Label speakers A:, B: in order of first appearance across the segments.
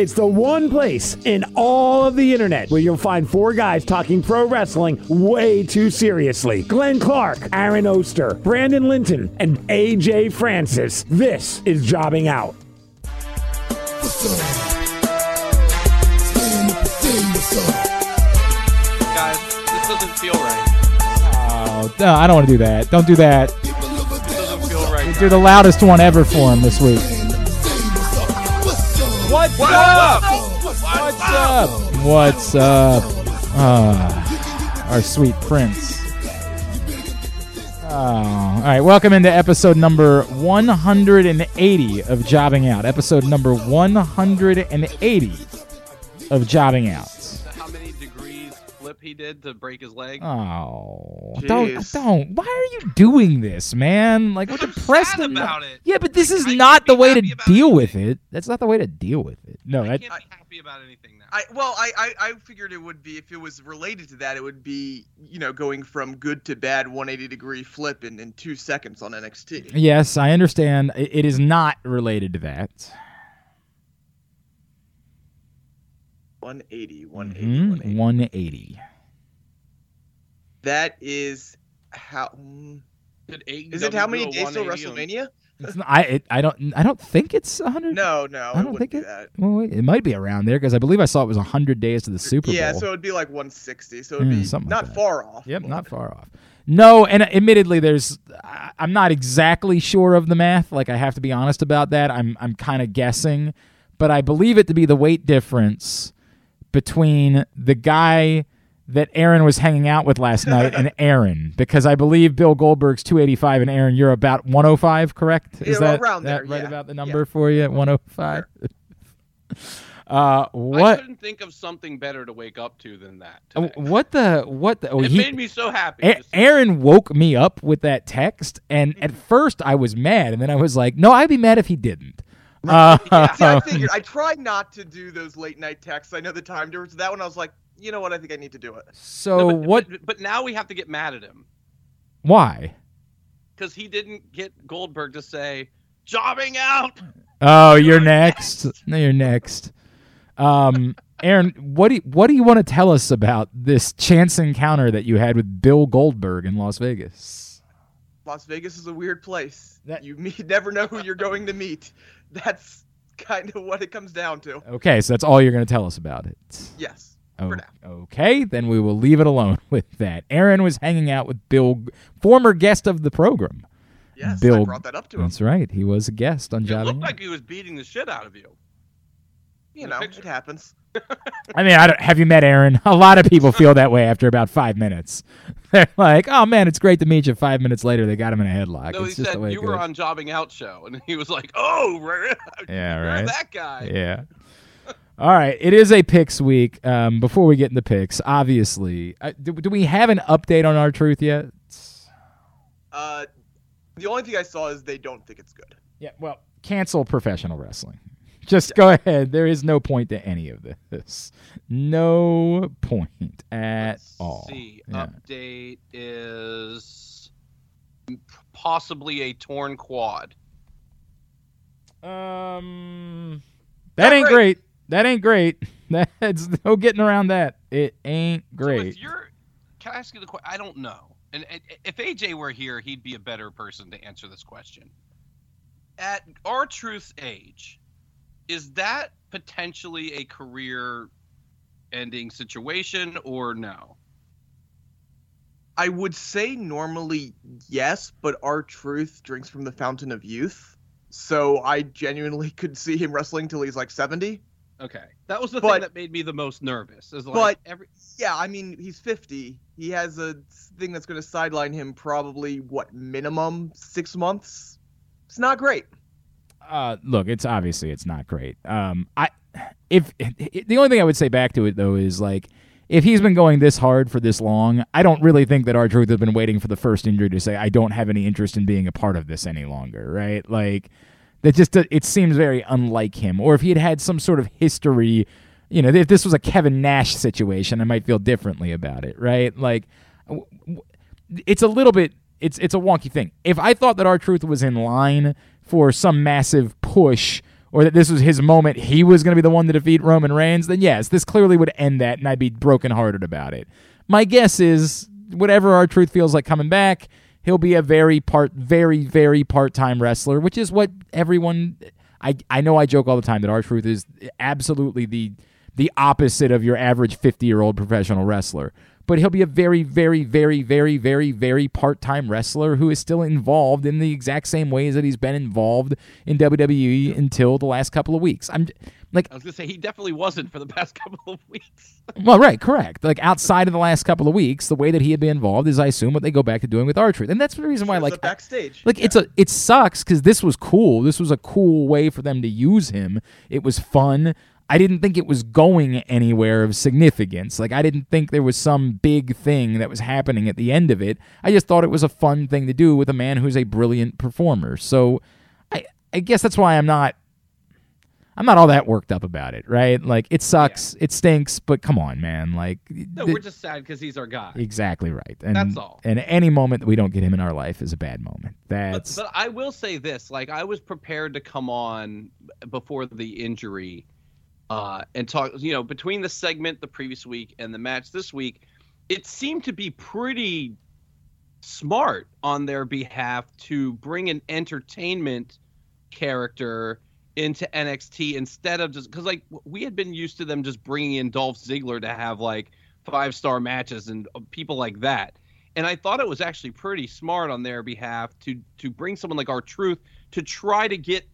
A: It's the one place in all of the internet where you'll find four guys talking pro wrestling way too seriously. Glenn Clark, Aaron Oster, Brandon Linton, and AJ Francis. This is Jobbing Out.
B: Guys, this doesn't feel right.
C: Oh, no, I don't want to do that. Don't do that.
B: This doesn't feel right.
C: Do the loudest one ever for him this week. What's up? What's up? What's up? Ah, our sweet prince. Oh, all right. Welcome into episode number 180 of Jobbing Out. Episode number 180 of Jobbing Out.
B: How many degrees flip he did to break his leg?
C: Oh, don't, don't. Why are you doing this, man? Like, we're
B: I'm
C: depressed
B: sad about it.
C: Yeah, but this is
B: I
C: not the way to
B: happy about
C: deal with it. That's not the way to deal with it. No,
B: I
C: that,
B: can't be happy about anything now.
D: I well, I, I I figured it would be if it was related to that, it would be you know going from good to bad 180 degree flip in, in two seconds on NXT.
C: yes, I understand. I- It is not related to that.
D: 180, 180,
C: Mhm,
D: 180.
C: 180.
D: That is how. mm,
B: Did
D: Is it how many days till WrestleMania?
C: It's not, I it, I don't I don't think it's 100.
D: No, no,
C: I
D: it
C: don't
D: wouldn't
C: think
D: be
C: it.
D: that.
C: Well, it might be around there because I believe I saw it was 100 days to the Super
D: Yeah,
C: Bowl.
D: so it'd be like 160. So it'd
C: Yeah,
D: be
C: something
D: not
C: that.
D: far off.
C: Yep,
D: but-
C: not far off. No, and admittedly, there's I- I'm not exactly sure of the math. Like I have to be honest about that. I'm I'm kind of guessing, but I believe it to be the weight difference between the guy that Aaron was hanging out with last night and Aaron, because I believe Bill Goldberg's 285 and Aaron, you're about 105, correct? Is
D: Yeah,
C: that
D: around
C: that
D: there,
C: right
D: yeah.
C: about the
D: Yeah.
C: number for you at 105? uh, what?
B: I couldn't think of something better to wake up to than that.
C: uh,
B: today.
C: What the? What the? Oh,
B: it
C: he-
B: made me so happy.
C: A- Aaron woke me up with that text, and at first I was mad, and then I was like, "No, I'd be mad if he didn't." Uh,
D: See, I figured I try not to do those late night texts. I know the time difference. That one, I was like, you know what? I think I need to do it.
C: so
B: No, but,
C: what?
B: But, but now we have to get mad at him
C: Why?
B: because he didn't get Goldberg to say "jobbing out."
C: Oh, you're next. No, you're next. Um, Aaron, what do you, what do you want to tell us about this chance encounter that you had with Bill Goldberg in Las Vegas?
D: Las Vegas is a weird place.
C: That-
D: You meet, never know who you're going to meet. That's kind of what it comes down to.
C: Okay, so that's all you're going to tell us about it.
D: Yes. For now.
C: okay, then we will leave it alone with that. Aaron was hanging out with Bill, former guest of the program.
D: Yes. I
C: Bill-
D: brought that up to him.
C: That's right. He was a guest on
B: It
C: Jobbing.
B: looked like he was beating the shit out of you.
D: You know, it happens.
C: I mean, I don't, have you met Aaron? A lot of people feel that way after about five minutes. They're like, "Oh man, it's great to meet you." Five minutes later, they got him in a headlock.
B: No, he
C: it's just
B: said
C: the way
B: you were
C: goes.
B: on Jobbing Out show, and he was like, "Oh, right,
C: Yeah, right.
B: that guy."
C: Yeah. All right, it is a picks week. Um, before we get into picks, obviously, uh, do, do we have an update on R-Truth yet?
D: Uh, the only thing I saw is they don't think it's good.
C: Yeah. Well, cancel professional wrestling. Just go ahead. There is no point to any of this. No point at
B: Let's
C: all.
B: See,
C: Yeah.
B: update is possibly a torn quad.
C: Um, that
D: Not
C: ain't
D: great.
C: great. That ain't great. That's no getting around that. It ain't
B: So
C: great.
B: if you're, can I ask you the question? I don't know. And and if AJ were here, he'd be a better person to answer this question. At R-Truth age, is that potentially a career-ending situation or no?
D: I would say normally yes, but R-Truth drinks from the fountain of youth. So I genuinely could see him wrestling till he's like 70.
B: Okay, that was the thing that made me the most nervous. Is like
D: but-
B: every
D: Yeah, I mean, he's 50. He has a thing that's going to sideline him probably, what, minimum six months? It's not great.
C: Uh, look, it's obviously it's not great. Um, I if the only thing I would say back to it though is like if he's been going this hard for this long, I don't really think that R-Truth has been waiting for the first injury to say I don't have any interest in being a part of this any longer, right? Like that just it seems very unlike him. Or if he had had some sort of history, you know, if this was a Kevin Nash situation, I might feel differently about it, right? Like it's a little bit it's it's a wonky thing. If I thought that R-Truth was in line for some massive push or that this was his moment, he was going to be the one to defeat Roman Reigns, then yes, this clearly would end that, and I'd be brokenhearted about it. My guess is whatever R-Truth feels like coming back, he'll be a very part, very, very part-time wrestler, which is what everyone. I I know I joke all the time that R-Truth is absolutely the the opposite of your average 50 year old professional wrestler. But he'll be a very, very, very, very, very, very part time wrestler who is still involved in the exact same ways that he's been involved in WWE until the last couple of weeks. I'm like,
B: I was gonna say he definitely wasn't for the past couple of weeks.
C: well, right, correct. Like outside of the last couple of weeks, the way that he had been involved is, I assume, what they go back to doing with R-Truth, and that's the reason why,
D: Shows
C: like,
D: up backstage.
C: like it's a it sucks because this was cool. This was a cool way for them to use him. It was fun. I didn't think it was going anywhere of significance. Like I didn't think there was some big thing that was happening at the end of it. I just thought it was a fun thing to do with a man who's a brilliant performer. So I I guess that's why I'm not I'm not all that worked up about it, right? Like it sucks, it stinks, but come on, man. Like
B: No,
C: th-
B: we're just sad because he's our guy.
C: exactly right. And
B: That's all.
C: And any moment that we don't get him in our life is a bad moment.
B: But,
C: That's
B: but I will say this: like I was prepared to come on before the injury, uh, and talk. You know, between the segment the previous week and the match this week, it seemed to be pretty smart on their behalf to bring an entertainment character into NXT instead of just because like we had been used to them just bringing in Dolph Ziggler to have like five star matches and uh, people like that. And I thought it was actually pretty smart on their behalf to to bring someone like R-Truth to try to get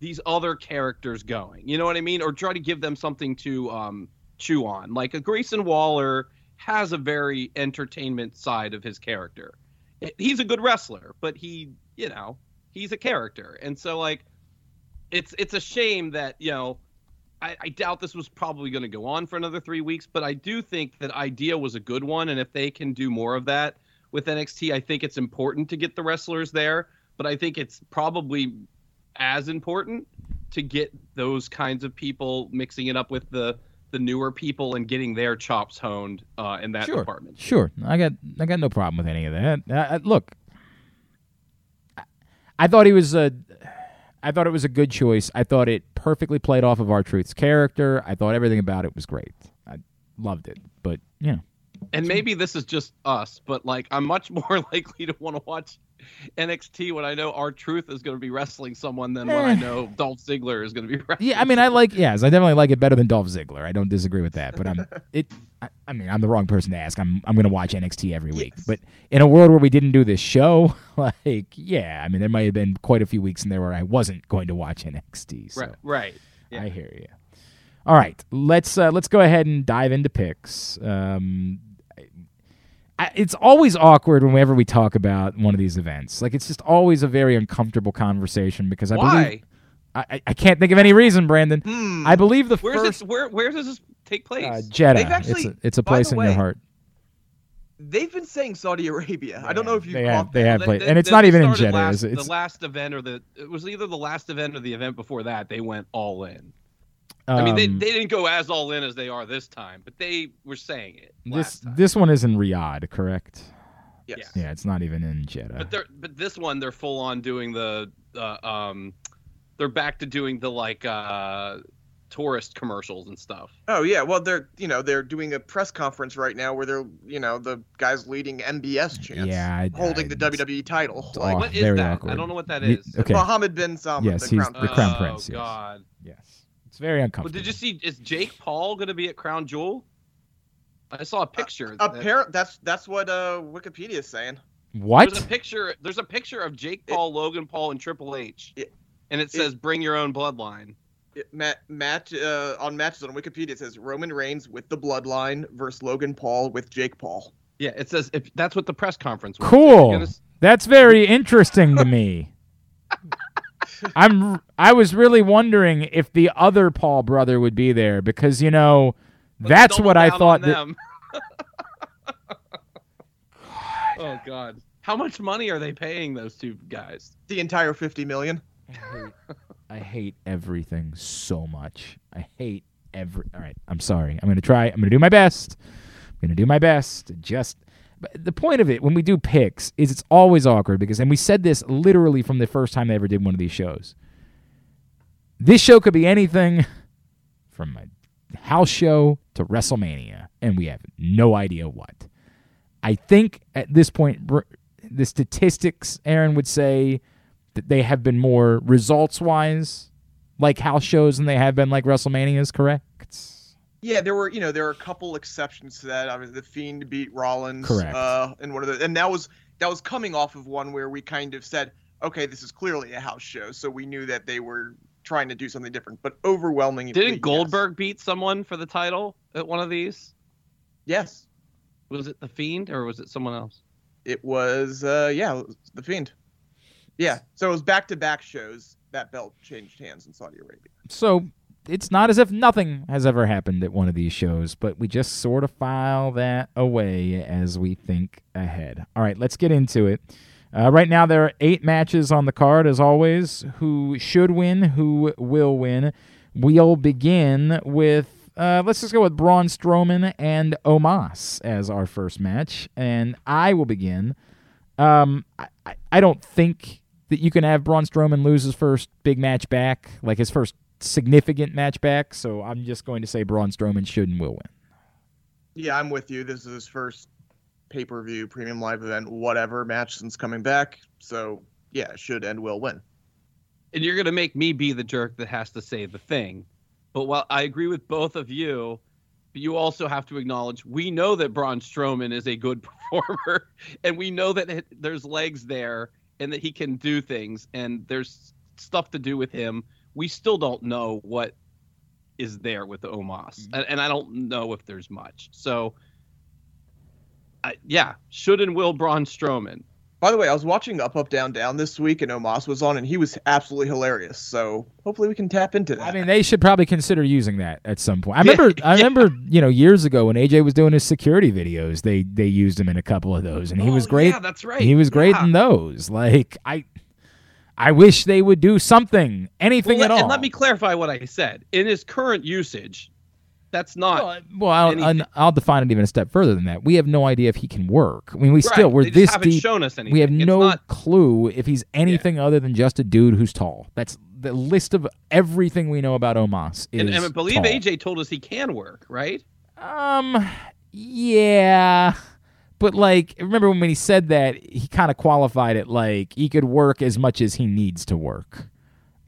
B: these other characters going. You know what I mean? Or try to give them something to um, chew on. Like a Grayson Waller has a very entertainment side of his character. He's a good wrestler, but he, you know, he's a character. And so like it's it's a shame that, you know, I, I doubt this was probably going to go on for another three weeks, but I do think that idea was a good one, and if they can do more of that with NXT, I think it's important to get the wrestlers there. But I think it's probably as important to get those kinds of people mixing it up with the the newer people and getting their chops honed uh, in that
C: sure,
B: department.
C: Sure, I got I got no problem with any of that. Uh, uh, look, I, I thought he was a. I thought it was a good choice. I thought it perfectly played off of R-Truth's character. I thought everything about it was great. I loved it. But you know,
B: And maybe this is just us, but like I'm much more likely to want to watch NXT when I know R-Truth is going to be wrestling someone than when I
C: Eh.
B: know Dolph Ziggler is going to be wrestling.
C: yeah. I mean, I like yes, I definitely like it better than Dolph Ziggler. I don't disagree with that. But I'm it. I, I mean, I'm the wrong person to ask. I'm I'm going to watch NXT every week.
D: Yes.
C: But in a world where we didn't do this show, like yeah, I mean, there might have been quite a few weeks in there where I wasn't going to watch NXT. So.
B: right, right. Yeah.
C: I hear you. All right, let's uh, let's go ahead and dive into picks. Um, I, it's always awkward whenever we talk about one of these events. Like it's just always a very uncomfortable conversation because I
B: Why?
C: believe I, I- can't think of any reason, Brandon.
D: Hmm.
C: I believe the
B: Where's
C: first
B: this? Where where does this take place?
C: uh, Jeddah.
D: Actually-
C: it's a, it's a place in your heart.
D: They've been saying Saudi Arabia. I don't know if you
C: they have they have played,
B: they-
C: and it's
B: they
C: not even in Jeddah.
B: Last,
C: is it? It's,
B: the last event or the it was either the last event or the event before that. They went all in. I mean, they,
C: um,
B: they didn't go as all in as they are this time, but they were saying it
C: this
B: time.
C: this one is in Riyadh, correct?
D: Yes.
C: Yeah, it's not even in Jeddah.
B: But they're but this one they're full on doing the uh, um, they're back to doing the like uh tourist commercials and stuff.
D: Oh yeah. Well, they're you know they're doing a press conference right now where they're you know the guys leading MBS chants.
C: Yeah, I-
D: holding
C: I-
D: the WWE title.
C: it's
D: Like
B: what is that?
C: awkward.
B: I don't know what that is.
C: Ye- okay.
D: Mohammed bin Salman,
C: Yes,
D: the
C: he's
D: crown
C: the
D: prince.
C: crown
B: oh,
C: prince, yes.
B: God.
C: yes, it's very
B: But did you see? Is Jake Paul going to be at Crown Jewel? I saw a picture. that-
D: Apparent. That's that's what uh Wikipedia is saying.
C: what?
B: There's a picture. There's a picture of Jake Paul, Logan Paul, and Triple H,
D: It-
B: and it says "Bring your own bloodline."
D: It, Matt, match uh, on matches on Wikipedia it says Roman Reigns with the Bloodline versus Logan Paul with Jake Paul.
B: Yeah, it says if that's what the press conference was.
C: Cool.
B: Gonna
C: That's very interesting to me. I'm I was really wondering if the other Paul brother would be there because you know
B: let's
C: that's what I thought
B: on
C: that
B: them. oh God, how much money are they paying those two guys?
D: The entire 50 million.
C: I hate, I hate everything so much. I hate every. All right, I'm sorry. I'm gonna try. I'm gonna do my best. I'm gonna do my best. Just. The point of it when we do picks is it's always awkward because, and we said this literally from the first time I ever did one of these shows. this show could be anything from a house show to WrestleMania, and we have no idea what. I think at this point, the statistics, Aaron would say that they have been more results wise like house shows than they have been like WrestleManias, correct?
D: Yeah, there were you know there were a couple exceptions to that. I mean, the Fiend beat Rollins,
C: Correct.
D: Uh, and one of the and that was that was coming off of one where we kind of said, okay, this is clearly a house show, so we knew that they were trying to do something different. But overwhelmingly,
B: Didn't
D: yes.
B: Goldberg beat someone for the title at one of these?
D: Yes,
B: Was it the Fiend or was it someone else?
D: it was. Uh, yeah, was the Fiend. Yeah, so it was back to back shows. That belt changed hands in Saudi Arabia.
C: So it's not as if nothing has ever happened at one of these shows, but we just sort of file that away as we think ahead. All right, let's get into it. Uh, right now, there are eight matches on the card, as always. Who should win? Who will win? We'll begin with, uh, let's just go with Braun Strowman and Omos as our first match. And I will begin. Um, I, I, I don't think that you can have Braun Strowman lose his first big match back, like his first significant match back. So I'm just going to say Braun Strowman should and will win.
D: Yeah, I'm with you. This is his first pay per view premium live event, whatever match since coming back. So yeah, should and will win.
B: And you're gonna make me be the jerk that has to say the thing. But while I agree with both of you, you also have to acknowledge we know that Braun Strowman is a good performer, and we know that it, there's legs there and that he can do things, and there's stuff to do with him. We still don't know what is there with Omos, mm-hmm. and, and I don't know if there's much. So, I, yeah, should and will Braun Strowman.
D: By the way, I was watching Up Up Down Down this week, and Omos was on, and he was absolutely hilarious. So hopefully we can tap into that.
C: I mean, they should probably consider using that at some point. I
D: Yeah,
C: remember, I remember, you know, years ago when AJ was doing his security videos, they they used him in a couple of those, and he oh, was
B: Oh,
C: great.
B: Yeah, that's right.
C: He was great
B: Yeah.
C: in those. Like I, I wish they would do something, anything
B: Well,
C: at all.
B: And let me clarify what I said. In his current usage, that's not.
C: Well, well I'll. I'll, define it even a step further than that. We have no idea if he can work. I mean, we
B: Right,
C: still we're this deep.
B: shown us anything.
C: We have
B: It's
C: no
B: not-
C: clue if he's anything other than just a dude who's tall. That's the list of everything we know about Omos. Is
B: and, and I believe
C: tall.
B: AJ told us he can work, right?
C: Um, yeah, but like, remember when he said that he kind of qualified it like he could work as much as he needs to work.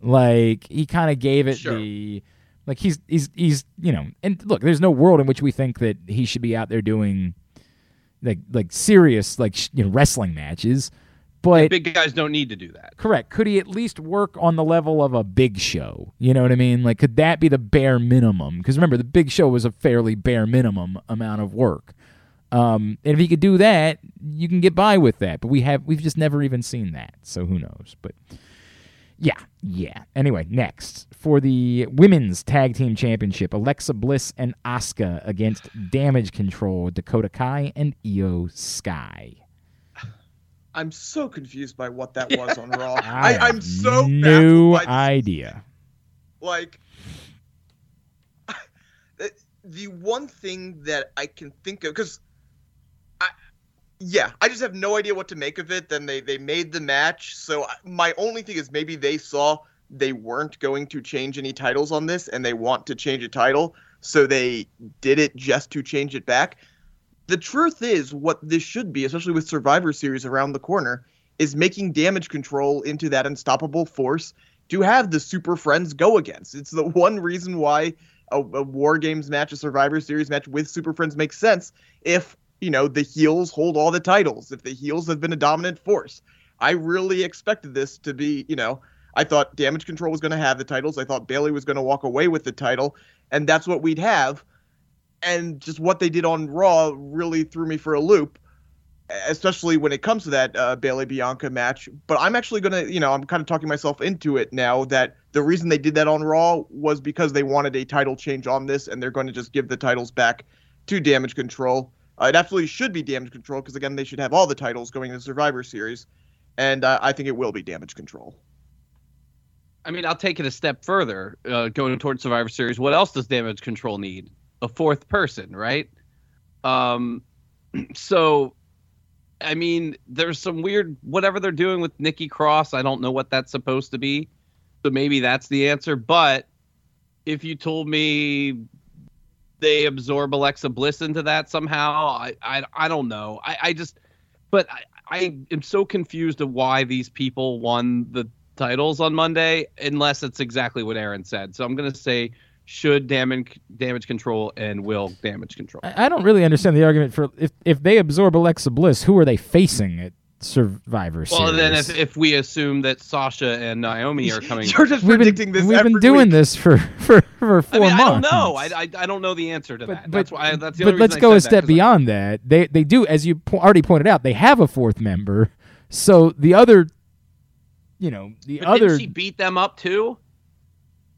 C: Like he kind of gave it
B: Sure.
C: the like he's he's he's you know and look, there's no world in which we think that he should be out there doing like like serious like you know wrestling matches, but
B: Big guys don't need to do that.
C: Correct. Could he at least work on the level of a big show? You know what I mean? Like, could that be the bare minimum? Because remember, the big show was a fairly bare minimum amount of work. Um, and if he could do that, you can get by with that. But we have we've just never even seen that. So who knows? But yeah, yeah. Anyway, next for the women's tag team championship, Alexa Bliss and Asuka against Damage Control, Dakota Kai and Iyo Sky.
D: I'm so confused by what that was on Raw.
C: I
D: I, I'm so
C: no
D: baffled by this.
C: idea.
D: like the- one thing that I can think of because yeah I just have no idea what to make of it. Then they they made the match, so my only thing is maybe they saw they weren't going to change any titles on this, and they want to change a title, so they did it just to change it back. The truth is, what this should be, especially with Survivor Series around the corner, is making damage control into that unstoppable force to have the Super Friends go against. It's the one reason why a, a War Games match, a Survivor Series match with Super Friends makes sense if, you know, the heels hold all the titles, if the heels have been a dominant force. I really expected this to be, you know, I thought Damage Control was going to have the titles. I thought Bayley was going to walk away with the title, and that's what we'd have. And just what they did on Raw really threw me for a loop especially when it comes to that uh, Bayley Bianca match. But I'm actually gonna, you know, I'm kind of talking myself into it now that the reason they did that on Raw was because they wanted a title change on this, and they're going to just give the titles back to Damage Control. Uh, it absolutely should be Damage Control because again, they should have all the titles going to Survivor Series, and uh, I think it will be Damage Control.
B: I mean, I'll take it a step further, uh, going towards Survivor Series. What else does Damage Control need? A fourth person, right? Um, so, I mean, there's some weird whatever they're doing with Nikki Cross. I don't know what that's supposed to be. So maybe that's the answer. But if you told me they absorb Alexa Bliss into that somehow, I I, I don't know. I, I just but I, I am so confused of why these people won the titles on Monday, unless it's exactly what Aaron said. So I'm gonna say should damage damage control and will damage control.
C: I I don't really understand the argument for if if they absorb Alexa Bliss, who are they facing at Survivor Series?
B: Well, then if, if we assume that Sasha and Naomi are coming,
D: You're just
C: we've
D: predicting
C: been,
D: this.
C: we've
D: every
C: been doing
D: week.
C: this for for for
B: I
C: four
B: mean, I don't
C: months.
B: know. I, I, I don't know the answer to
C: But,
B: that.
C: but,
B: That's why. That's the
C: but let's go a
B: step that,
C: step
B: 'cause I-
C: beyond that. They they do, as you po- already pointed out, they have a fourth member. So the other, you know, the
B: But
C: other.
B: didn't she beat them up too?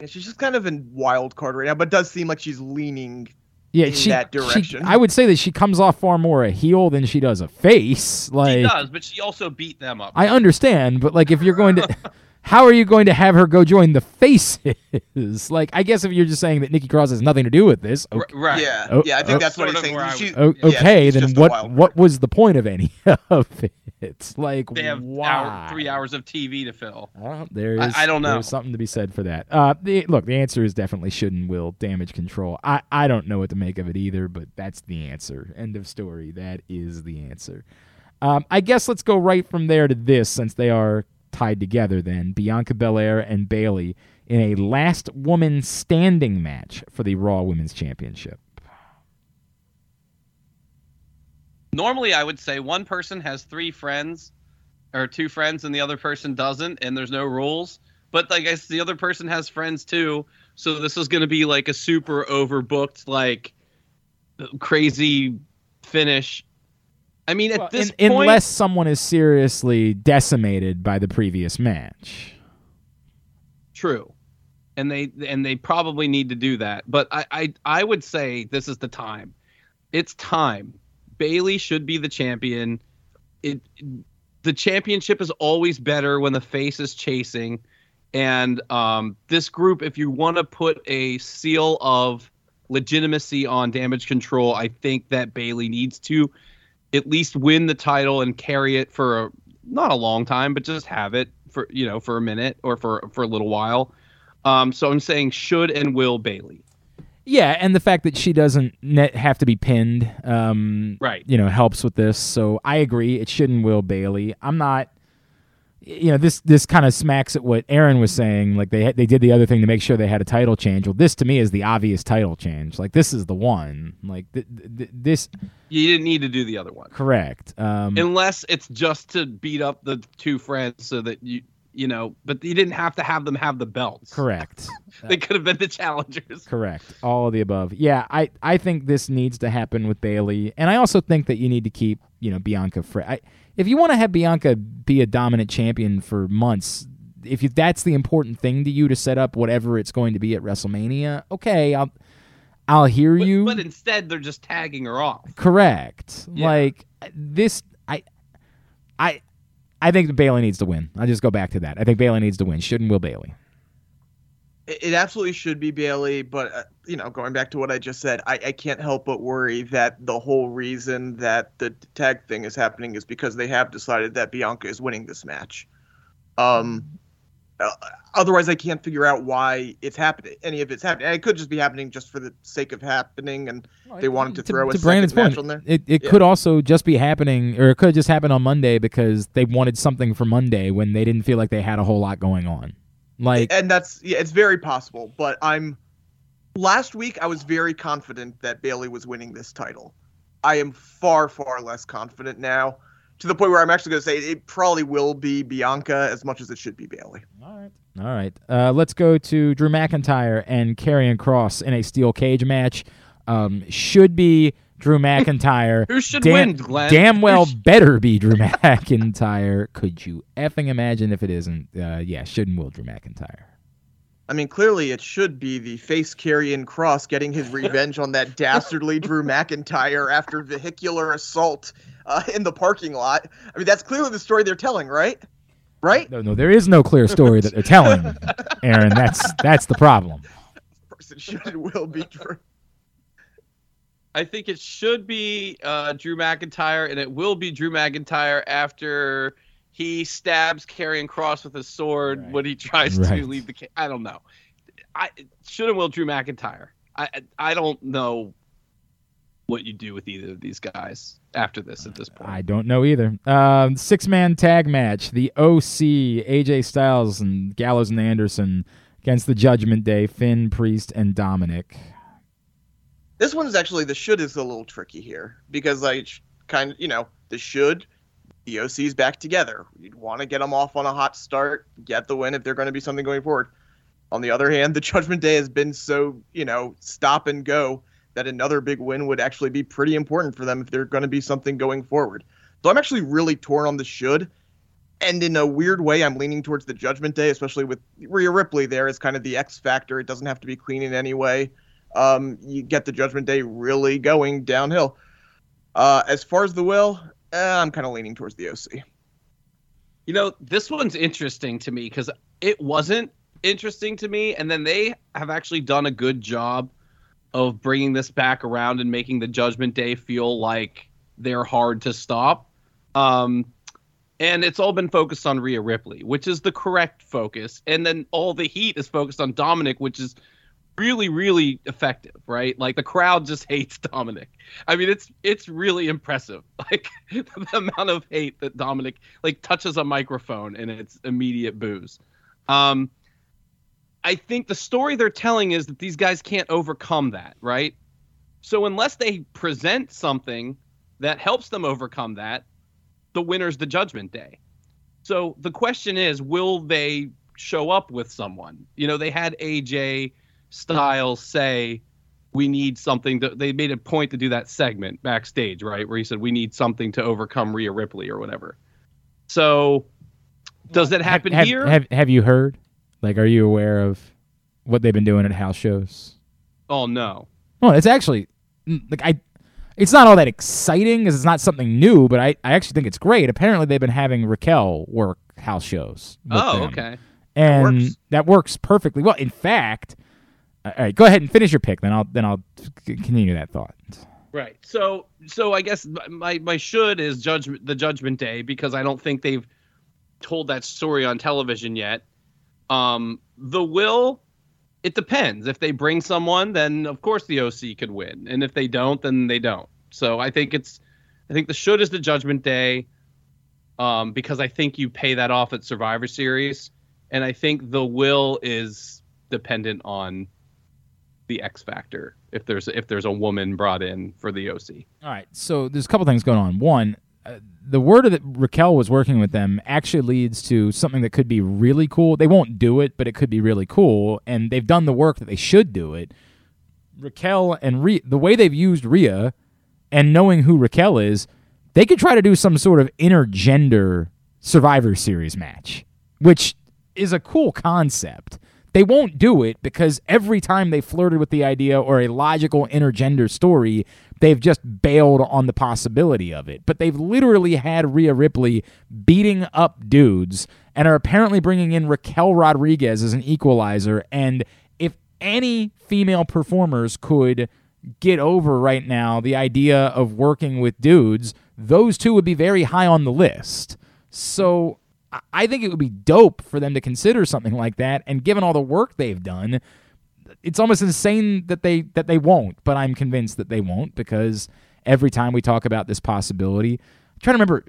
D: Yeah, she's just kind of in wild card right now, but does seem like she's leaning.
C: Yeah,
D: in
C: she,
D: that
C: she- I would say that she comes off far more a heel than she does a face. Like
B: she does, but she also beat them up.
C: I understand, but like if you're going to, how are you going to have her go join the faces? Like I guess if you're just saying that Nikki Cross has nothing to do with this, okay,
B: right.
D: Yeah,
C: Oh,
D: yeah, I think
C: oh.
D: that's what
B: Sort
D: he's
B: of where I
D: saying. She,
B: would-
C: o-
D: yeah,
C: okay, then what? What was the point of any of it? Like
B: They have
C: why?
B: hour, three hours of TV to fill.
C: Well, there
B: I- I don't know.
C: There's something to be said for that. Uh, the, look, the answer is definitely should and will damage control. I, I don't know what to make of it either, but that's the answer. End of story. That is the answer. Um, I guess let's go right from there to this, since they are tied together. Then Bianca Belair and Bayley in a last woman standing match for the Raw Women's Championship.
B: Normally, I would say one person has three friends, or two friends, and the other person doesn't, and there's no rules. But I guess the other person has friends too, so this is going to be like a super overbooked, like crazy finish. I mean, at
C: Well,
B: this
C: in-
B: point,
C: unless someone is seriously decimated by the previous match.
B: True. And they and they probably need to do that. But I, I I would say this is the time. It's time. Bayley should be the champion. It the championship is always better when the face is chasing. And um, this group, if you want to put a seal of legitimacy on damage control, I think that Bayley needs to at least win the title and carry it for a, not a long time, but just have it for you know for a minute or for for a little while. Um, so I'm saying should and will Bayley.
C: Yeah, and the fact that she doesn't net have to be pinned, um,
B: Right.
C: you know, helps with this. So I agree. It shouldn't will Bayley. I'm not. You know, this this kind of smacks at what Aaron was saying. Like they they did the other thing to make sure they had a title change. Well, this to me is the obvious title change. Like this is the one. Like th- th- this
B: You didn't need to do the other one
C: correct. Um,
B: unless it's just to beat up the two friends so that you you know. But you didn't have to have them have the belts.
C: correct.
B: They could have been the challengers.
C: Correct. All of the above. Yeah, I, I think this needs to happen with Bayley, and I also think that you need to keep you know Bianca. Fr- I, if you want to have Bianca be a dominant champion for months, if you, that's the important thing to you to set up whatever it's going to be at WrestleMania, okay, I'll I'll hear
B: But,
C: you.
B: but instead, they're just tagging her off.
C: Correct.
B: Yeah.
C: Like this, I, I, I think Bayley needs to win. I'll just go back to that. I think Bayley needs to win. Shouldn't will Bayley.
D: It absolutely should be Bayley, but uh, you know, going back to what I just said, I, I can't help but worry that the whole reason that the tag thing is happening is because they have decided that Bianca is winning this match. Um, uh, otherwise, I can't figure out why it's happening. Any of it's happening. And it could just be happening just for the sake of happening, and they wanted to throw a
C: to
D: second
C: Brandon's
D: match
C: point,
D: on there.
C: It, it
D: Yeah.
C: could also just be happening, or it could just happen on Monday because they wanted something for Monday when they didn't feel like they had a whole lot going on. Like,
D: and that's yeah, it's very possible. But I'm last week I was very confident that Bayley was winning this title. I am far far less confident now, to the point where I'm actually going to say it probably will be Bianca as much as it should be Bayley.
C: all right, all right. Uh, let's go to Drew McIntyre and Karrion Kross in a steel cage match. Um, should be Drew McIntyre.
B: Who should
C: damn,
B: win, Glenn?
C: Damn well
B: sh-
C: better be Drew McIntyre. Could you effing imagine if it isn't? Uh, yeah, should and will Drew McIntyre.
D: I mean, clearly it should be the face Karrion Kross getting his revenge on that dastardly Drew McIntyre after vehicular assault uh, in the parking lot. I mean, that's clearly the story they're telling, right? Right?
C: No, no, there is no clear story that they're telling, Aaron. That's that's the problem.
D: Person should and will be Drew.
B: I think it should be uh, Drew McIntyre, and it will be Drew McIntyre after he stabs Karrion Kross with his sword
C: Right.
B: when he tries
C: Right.
B: to leave the. ca- I don't know. I should have will Drew McIntyre. I I don't know what you do with either of these guys after this at this point.
C: I don't know either. Um, Six man tag match: the OC, AJ Styles and Gallows and Anderson against the Judgment Day, Finn, Priest, and Dominic.
D: This one's actually the should is a little tricky here because I kind of you know the should the OC's back together. You'd want to get them off on a hot start, get the win if they're going to be something going forward. On the other hand, the Judgment Day has been so you know stop and go that another big win would actually be pretty important for them if they're going to be something going forward. So I'm actually really torn on the should. And in a weird way, I'm leaning towards the Judgment Day, especially with Rhea Ripley there as kind of the X factor. It doesn't have to be clean in any way um, you get the Judgment Day really going downhill. Uh, as far as the will, uh, I'm kind of leaning towards the OC.
B: You know, this one's interesting to me because it wasn't interesting to me, and then they have actually done a good job of bringing this back around and making the Judgment Day feel like they're hard to stop. Um, and it's all been focused on Rhea Ripley, which is the correct focus, and then all the heat is focused on Dominic, which is really, really effective, right? Like the crowd just hates Dominic. I mean, it's it's really impressive, like the amount of hate that Dominic like touches a microphone and it's immediate booze. Um, I think the story they're telling is that these guys can't overcome that, right? So unless they present something that helps them overcome that, the winner's the Judgment Day. So the question is, will they show up with someone? You know, they had AJ Styles say, "We need something." To, they made a point to do that segment backstage, right, where he said, "We need something to overcome Rhea Ripley" or whatever. So, does that happen
C: have,
B: here?
C: Have, have you heard? Like, are you aware of what they've been doing at house shows?
B: oh no.
C: Well, it's actually like I. It's not all that exciting because it's not something new, but I, I actually think it's great. Apparently, they've been having Raquel work house shows.
B: Oh,
C: them.
B: okay.
C: and
D: works.
C: that works perfectly well. In fact, all right, go ahead and finish your pick. Then I'll then I'll continue that thought.
B: Right. So so I guess my my should is judgment the Judgment Day because I don't think they've told that story on television yet. Um, the will, it depends. If they bring someone, then of course the OC could win, and if they don't, then they don't. So I think it's, I think the should is the Judgment Day, um, because I think you pay that off at Survivor Series, and I think the will is dependent on the X factor if there's if there's a woman brought in for the OC.
C: All right, so there's a couple things going on. One, the word that Raquel was working with them actually leads to something that could be really cool. They won't do it, but it could be really cool, and they've done the work that they should do it. Raquel and Rhea, the way they've used Rhea, and knowing who Raquel is, they could try to do some sort of intergender Survivor Series match, which is a cool concept. They won't do it because every time they flirted with the idea or a logical intergender story, they've just bailed on the possibility of it. But they've literally had Rhea Ripley beating up dudes and are apparently bringing in Raquel Rodriguez as an equalizer. And if any female performers could get over right now the idea of working with dudes, those two would be very high on the list. So I- think it would be dope for them to consider something like that. And given all the work they've done, it's almost insane that they that they won't. But I'm convinced that they won't because every time we talk about this possibility, I'm trying to remember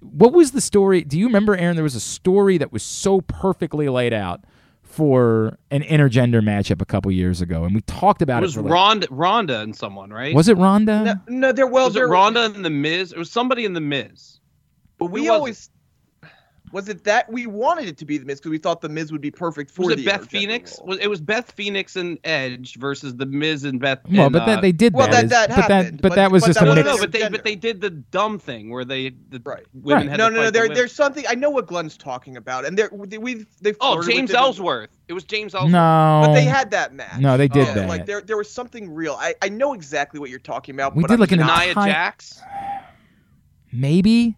C: what was the story. Do you remember, Aaron? There was a story that was so perfectly laid out for an intergender matchup a couple years ago, and we talked about
B: It
C: it.
B: was
C: for like-
B: Ronda, Ronda and someone, right?
C: was it Ronda?
D: No, no, there. Well,
B: was it Ronda and the Miz? It was somebody in the Miz.
D: But we
B: Who was
D: always was it that we wanted it to be the Miz because we thought the Miz would be perfect for
B: Was
D: the
B: it Beth Phoenix?
D: role.
B: Was it was Beth Phoenix and Edge versus the Miz and Beth?
C: Well,
B: and,
C: but
B: uh,
C: that they did
D: well,
C: that.
D: that-
C: is-
D: that
C: but that
D: happened,
C: but
D: but-
C: that was
D: but
C: just
D: that
C: a
B: no, no,
C: mix.
B: no, but they
D: Gender.
B: but they did the dumb thing where they the
D: Right.
B: women
C: Right.
B: had
D: No,
B: to
D: no,
B: fight
D: no. There,
B: women.
D: there's something I know what Glenn's talking about, and there we've they've
B: oh
D: flirted with
B: James. Ellsworth. It was James Ellsworth.
C: No,
D: But they had that match.
C: No, they did
D: Yeah,
C: that.
D: Like there, there was something real. I, I know exactly what you're talking about.
C: We
D: but
C: did like an
D: just-
B: Nia Jax.
C: maybe.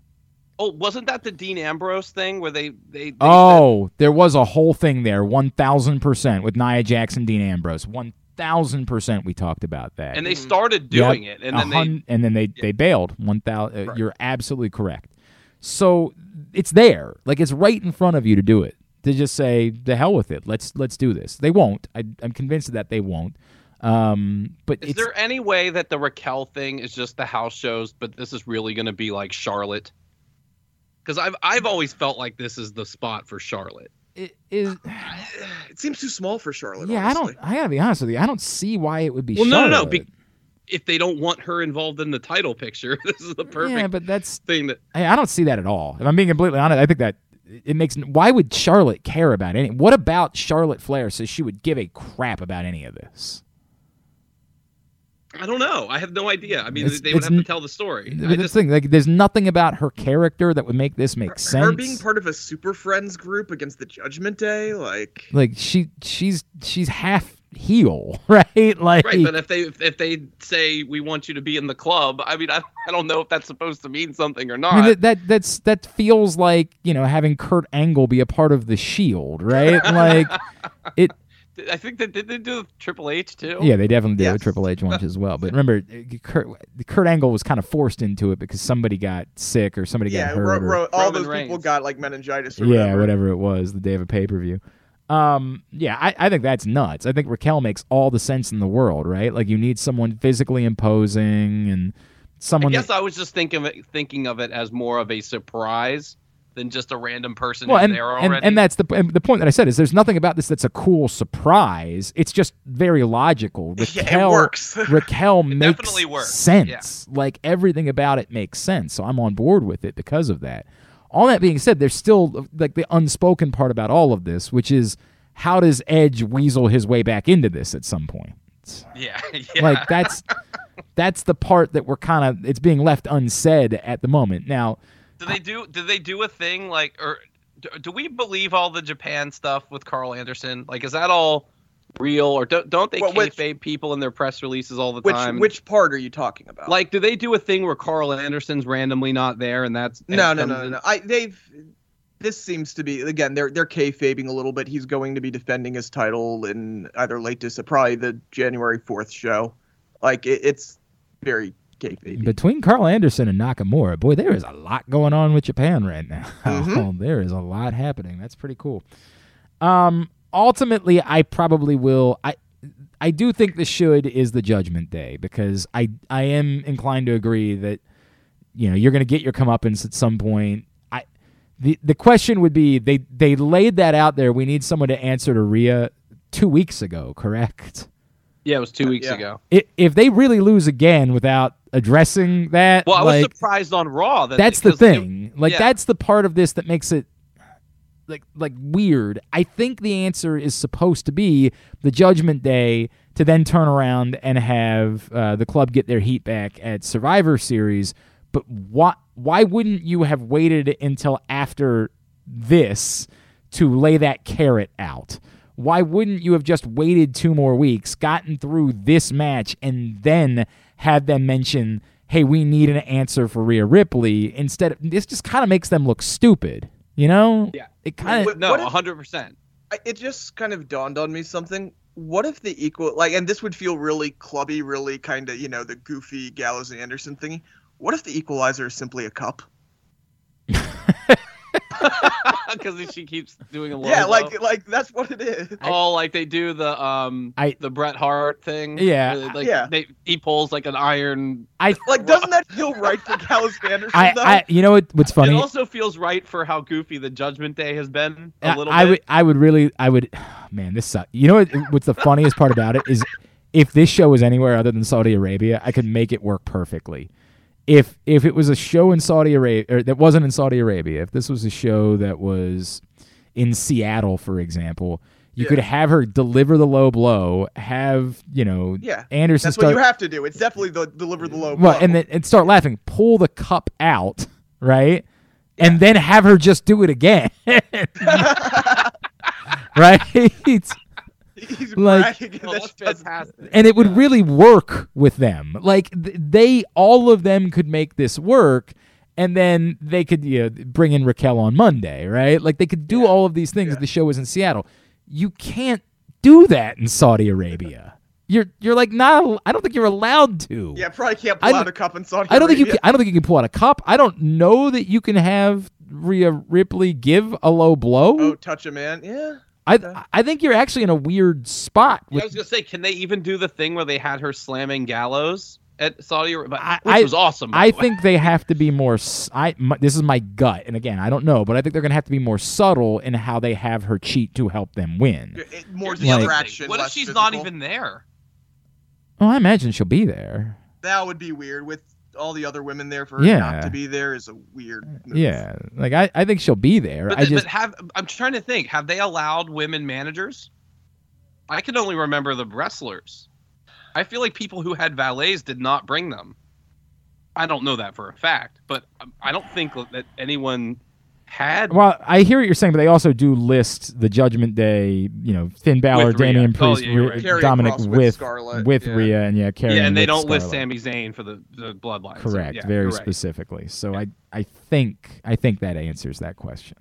B: Oh, wasn't that the Dean Ambrose thing where they they, they said-
C: Oh, there was a whole thing there, one thousand percent with Nia Jackson, Dean Ambrose, one thousand percent. We talked about that,
B: and they started doing it, and then they
C: and then they they bailed. One thousand.
D: Right.
C: You're absolutely correct. So it's there. Like it's right in front of you to do it. To just say the hell with it. Let's let's do this. They won't. I, I'm convinced that they won't. Um, but
B: Is there any way that the Raquel thing is just the house shows, but this is really going to be like Charlotte? Because I've I've always felt like this is the spot for Charlotte.
C: it is.
D: It seems too small for Charlotte.
C: Yeah, I don't. I gotta be honest with you. I don't see why it would be.
B: Well, no, no, no, be- If they don't want her involved in the title picture, this is the perfect
C: Yeah, but that's.
B: thing that.
C: I, I don't see that at all. If I'm being completely honest, I think that it makes. Why would Charlotte care about any? What about Charlotte Flair says she would give a crap about any of this?
B: I don't know. I have no idea. I mean,
C: It's-
B: they would have to tell the story.
C: But
B: just,
C: thing, like, there's nothing about her character that would make this make sense.
D: Her being part of a Super Friends group against the Judgment Day, like
C: like she, she's she's half heel, right? Like,
B: right, but if they if they say we want you to be in the club, I mean, I, I don't know if that's supposed to mean something or not.
C: I mean, that, that that's that feels like you know having Kurt Angle be a part of the Shield, right? like it.
B: I think that did they do Triple H too?
C: Yeah, they definitely did
D: Yes.
C: with Triple H once as well. But remember, uh, Kurt, Kurt Angle was kind of forced into it because somebody got sick or somebody
D: yeah,
C: got
D: ro-
C: hurt. or-
D: ro- all
B: Roman
D: those people got like meningitis or
C: yeah,
D: whatever.
C: whatever it was, the day of a pay per view. Um, yeah, I, I think that's nuts. I think Raquel makes all the sense in the world, right? Like you need someone physically imposing and
B: I
C: someone.
B: guess
C: that,
B: I was just thinking of it, thinking of it as more of a surprise than just a random person
C: well, and,
B: there
C: and
B: already.
C: and that's the and the point that I said is there's nothing about this that's a cool surprise. It's just very logical.
D: Yeah,
C: Raquel,
D: it works.
C: Raquel makes
B: works,
C: sense. Like everything about it makes sense. So I'm on board with it because of that. All that being said, there's still like the unspoken part about all of this, which is how does Edge weasel his way back into this at some point?
B: yeah, yeah.
C: Like that's that's the part that we're kind of it's being left unsaid at the moment. Now,
B: do they do do they do a thing like or do, do we believe all the Japan stuff with Karl Anderson? Like, is that all real or don't don't they
D: Well, which-
B: kayfabe people in their press releases all the
D: Which
B: time?
D: which part are you talking about?
B: like, do they do a thing where Karl Anderson's randomly not there and that's
D: no, no, no, no, no. I they've this seems to be again they're they're kayfabing a little bit. He's going to be defending his title in either late December, probably the January fourth show. Like it, it's very kayfabe.
C: between Karl Anderson and Nakamura, boy, there is a lot going on with Japan right now.
D: Mhm.
C: there is a lot happening. That's pretty cool. Um, ultimately, I probably will. I I do think the should is the Judgment Day because I I am inclined to agree that you know you're going to get your comeuppance at some point. I the the question would be they they laid that out there. We need someone to answer to Rhea two weeks ago, correct?
B: Yeah, it was two weeks
D: Yeah.
B: ago.
C: I if they really lose again without addressing that,
B: Well, I was
C: like,
B: surprised on Raw that
C: that's the
B: because it-
C: thing. like
B: yeah.
C: that's the part of this that makes it like like weird. I think the answer is supposed to be the Judgment Day to then turn around and have uh, the club get their heat back at Survivor Series. But why why wouldn't you have waited until after this to lay that carrot out? Why wouldn't you have just waited two more weeks, gotten through this match, and then had them mention, "Hey, we need an answer for Rhea Ripley"? Instead, of, this just kind of makes them look stupid. You know?
B: Yeah.
C: It kind of
D: What-
B: No,
D: if-
B: hundred percent.
D: It just kind of dawned on me something. What if the equal like, and this would feel really clubby, really kind of you know the goofy Gallows and Anderson thingy. What if the equalizer is simply a cup?
B: Because she keeps doing a logo.
D: Yeah, like like that's what it is.
B: oh, like they do the um
C: I-
B: the Bret Hart thing.
C: Yeah,
B: like
D: yeah.
B: they he pulls like an iron.
C: I
D: Like, doesn't that feel right for Gallows and Anderson
C: I,
D: though?
C: I you know what, what's funny?
B: It also feels right for how goofy the Judgment Day has been a
C: I-
B: little
C: I
B: bit.
C: would I would really I would man this sucks. You know what, what's the funniest part about it is if this show was anywhere other than Saudi Arabia, I could make it work perfectly. If if it was a show in Saudi Arabia or that wasn't in Saudi Arabia, if this was a show that was in Seattle, for example, you
D: Yeah.
C: could have her deliver the low blow, have you know
D: Yeah,
C: Anderson
D: That's
C: start
D: what you have to do. It's definitely the deliver the low
C: well,
D: blow.
C: and then and start laughing, pull the cup out, right, and then have her just do it again, right?
D: He's
C: like-
B: Oh, that's fantastic.
C: and it would really work with them. Like they, all of them could make this work, and then they could you know, bring in Raquel on Monday, right? Like they could do all of these things.
D: Yeah.
C: if The show was in Seattle. You can't do that in Saudi Arabia. You're you're like not. I don't think you're allowed to.
D: Yeah, probably can't
C: I
D: pull
C: don't-
D: out a cup in Saudi
C: I don't think you. Can, I don't think you can pull out a cup. I don't know that you can have Rhea Ripley give a low blow?
D: Oh, touch a man. Yeah.
C: I I think you're actually in a weird spot.
B: Yeah, I was gonna say, can they even do the thing where they had her slamming Gallows at Saudi Arabia, which
C: I-
B: was awesome. by
C: I
B: the way.
C: think they have to be more. s- I my, this is my gut, and again, I don't know, but I think they're going to have to be more subtle in how they have her cheat to help them win.
D: It- more
B: Here's the other thing.
D: distraction.
B: What if
D: less
B: she's not even there?
C: Well, I imagine she'll be there.
D: That would be weird with all the other women there for her
C: Yeah.
D: not to be there is a weird. Move.
C: Yeah, like I, I think she'll be there.
B: But,
C: I just
B: but have I'm trying to think. Have they allowed women managers? I can only remember the wrestlers. I feel like people who had valets did not bring them. I don't know that for a fact, but um, I don't think that anyone had.
C: Well, I hear what you're saying, but they also do list the Judgment Day. You know, Finn Balor. Damian
B: Oh,
C: Priest,
B: yeah, you're
C: Rhea- Dominic
D: with
C: with
D: Scarlett,
C: with
D: yeah.
C: Rhea, and yeah, Carrie.
B: yeah, and they don't list
C: Scarlett.
B: Sami Zayn for the, the bloodline. so,
C: Correct,
B: yeah,
C: very specifically. So I I think I think that answers that question.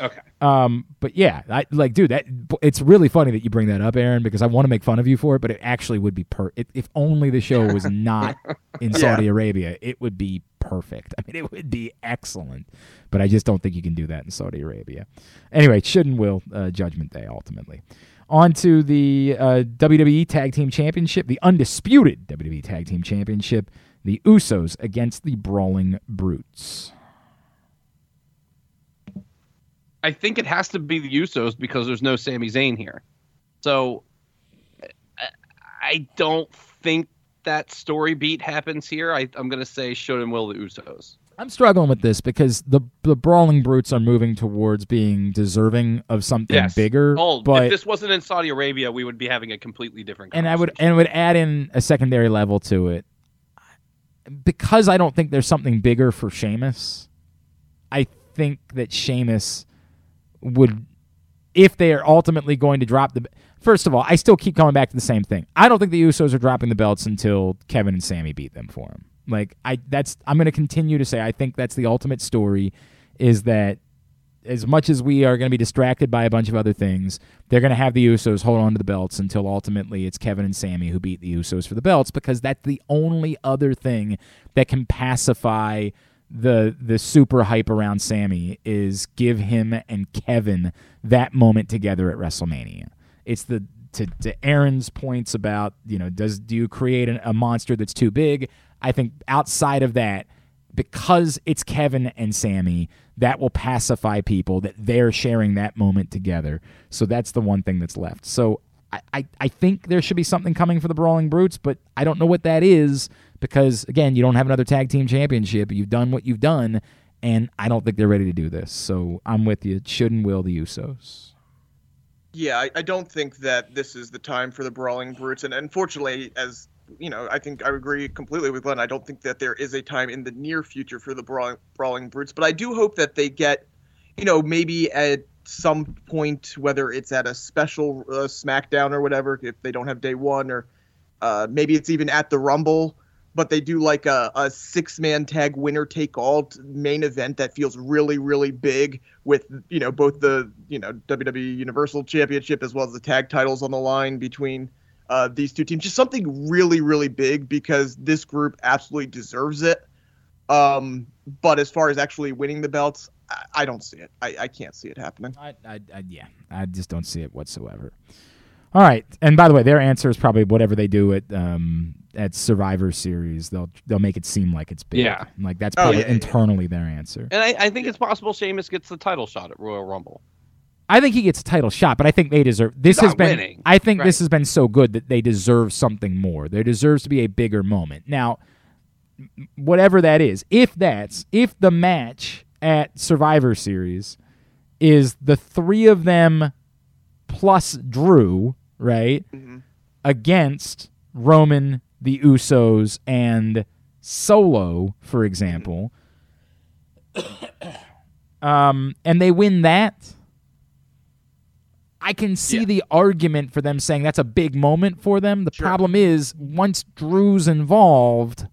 B: Okay.
C: Um, but yeah, I like, dude, that it's really funny that you bring that up, Aaron, because I want to make fun of you for it, but it actually would be per. It, if only the show was not in
D: Yeah.
C: Saudi Arabia, it would be perfect. I mean, it would be excellent, but I just don't think you can do that in Saudi Arabia. Anyway, should and will uh, Judgment Day ultimately. On to the uh, WWE Tag Team Championship, the undisputed WWE Tag Team Championship, the Usos against the Brawling Brutes.
B: I think it has to be the Usos because there's no Sami Zayn here. So I- don't think that story beat happens here. I, I'm going to say should and will the Usos.
C: I'm struggling with this because the the brawling brutes are moving towards being deserving of something
B: Yes.
C: bigger.
B: Oh,
C: but
B: if this wasn't in Saudi Arabia, we would be having a completely different.
C: and I would and would add in a secondary level to it because I don't think there's something bigger for Sheamus. I think that Sheamus would, if they are ultimately going to drop the. First of all, I still keep coming back to the same thing. I don't think the Usos are dropping the belts until Kevin and Sami beat them for them. Like I, that's I'm going to continue to say I think that's the ultimate story, is that as much as we are going to be distracted by a bunch of other things, they're going to have the Usos hold on to the belts until ultimately it's Kevin and Sami who beat the Usos for the belts because that's the only other thing that can pacify the the super hype around Sami is give him and Kevin that moment together at WrestleMania. It's the to, to Aaron's points about you know does do you create an, a monster that's too big? I think outside of that, because it's Kevin and Sami, that will pacify people that they're sharing that moment together. So that's the one thing that's left. So I, I, I think there should be something coming for the Brawling Brutes, but I don't know what that is because, again, you don't have another tag team championship. You've done what you've done, and I don't think they're ready to do this. So I'm with you. Should and will the Usos.
D: Yeah, I, I don't think that this is the time for the brawling brutes, and unfortunately, as you know, I think I agree completely with Glenn. I don't think that there is a time in the near future for the brawling brawling brutes, but I do hope that they get, you know, maybe at some point, whether it's at a special uh, SmackDown or whatever, if they don't have day one, or uh, maybe it's even at the Rumble. But they do like a, a six man tag winner take all main event that feels really, really big with, you know, both the, you know, WWE Universal Championship as well as the tag titles on the line between uh, these two teams. Just something really, really big because this group absolutely deserves it. Um, but as far as actually winning the belts, I, I don't see it. I, I can't see it happening.
C: I, I, I, yeah, I just don't see it whatsoever. All right, and by the way, their answer is probably whatever they do at um, at Survivor Series. They'll they'll make it seem like it's big.
B: Yeah.
C: like that's
D: Oh,
C: probably
D: yeah, yeah.
C: internally their answer.
B: And I, I think it's possible Sheamus gets the title shot at Royal Rumble.
C: I think he gets a title shot, but I think they deserve. This
B: He's
C: has
B: not
C: been.
B: winning.
C: I think this has been so good that they deserve something more. There deserves to be a bigger moment. Now, whatever that is, if that's if the match at Survivor Series is the three of them plus Drew, right,
D: Mhm.
C: against Roman, the Usos, and Solo, for example, um, and they win that. I can see
B: Yeah.
C: the argument for them saying that's a big moment for them. The
D: Sure.
C: problem is once Drew's involved,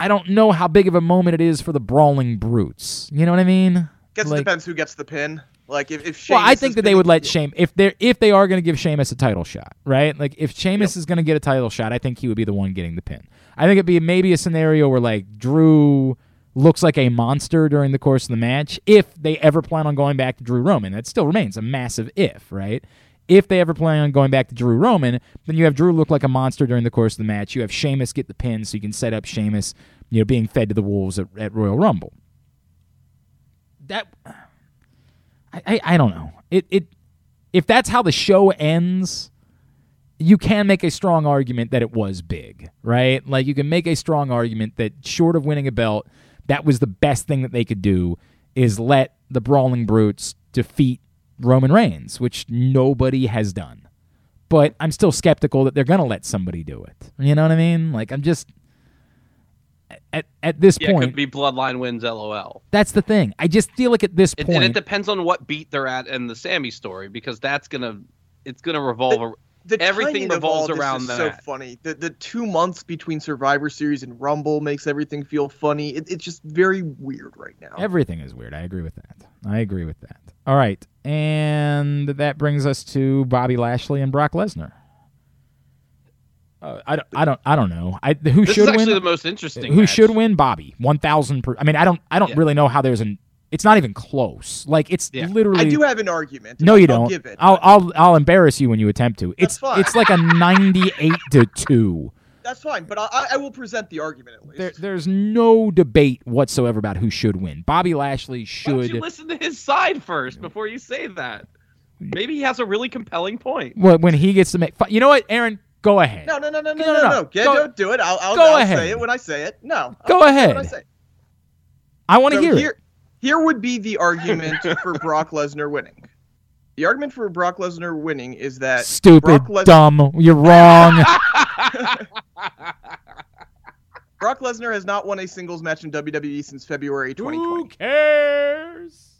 C: I don't know how big of a moment it is for the brawling brutes. You know what I mean?
D: Guess
C: Like-
D: it depends who gets the pin. Like if, if
C: well, I think that they would let Shame if they're if they are going to give Sheamus a title shot, right? Like if Sheamus is going to get a title shot, I think he would be the one getting the pin. I think it'd be maybe a scenario where like Drew looks like a monster during the course of the match, if they ever plan on going back to Drew Roman, that still remains a massive if, right? If they ever plan on going back to Drew Roman, then you have Drew look like a monster during the course of the match. You have Sheamus get the pin so you can set up Sheamus, you know, being fed to the wolves at, at Royal Rumble. That I, I, don't know. It it if that's how the show ends, you can make a strong argument that it was big, right? Like you can make a strong argument that short of winning a belt, that was the best thing that they could do is let the Brawling Brutes defeat Roman Reigns, which nobody has done. But I'm still skeptical that they're going to let somebody do it. You know what I mean? Like I'm just at at this
B: Yeah, it
C: point,
B: could be Bloodline wins. LOL.
C: that's the thing. I just feel like at this
B: It,
C: point
B: and it depends on what beat they're at in the Sami story because that's gonna it's gonna revolve. ar-
D: The
B: Everything
D: timing of all
B: revolves
D: this
B: around
D: that. so funny. The the two months between Survivor Series and Rumble makes everything feel funny. It, it's just very weird right now.
C: Everything is weird. I agree with that. I agree with that. All right. And that brings us to Bobby Lashley and Brock Lesnar. Uh, I, don't, I don't I don't know. I who
B: This is
C: should
B: actually
C: win?
B: the most interesting.
C: Who
B: match.
C: should win? Bobby. 1000 per I mean, I don't I don't
B: Yeah.
C: really know how there's an it's not even close. Like it's
B: Yeah.
C: literally
D: I do have an argument.
C: No, you
D: I'll
C: don't.
D: give it.
C: I'll I'll I'll embarrass you when you attempt to. It's
D: fine.
C: it's like a 98 to 2.
D: That's fine, but I, I will present the argument at least.
C: There, there's no debate whatsoever about who should win. Bobby Lashley
B: Why don't
C: should
B: you listen to his side first before you say that? Maybe he has a really compelling point.
C: Well, when he gets to make. You know what, Aaron? Go ahead.
D: no, no, no, no, no,
C: No,
D: no,
C: no,
D: no.
C: no. Go-
D: don't do it. I'll, I'll,
C: go
D: I'll
C: ahead.
D: say it when I say it. No.
C: Go
D: I'll say
C: ahead.
D: when I.
C: I want to
D: So
C: hear
D: here,
C: it.
D: here would be the argument for Brock Lesnar winning. The argument for Brock Lesnar winning is that
C: Stupid,
D: Brock Les-
C: dumb. You're wrong.
D: Brock Lesnar has not won a singles match in WWE since February 2020.
C: who cares?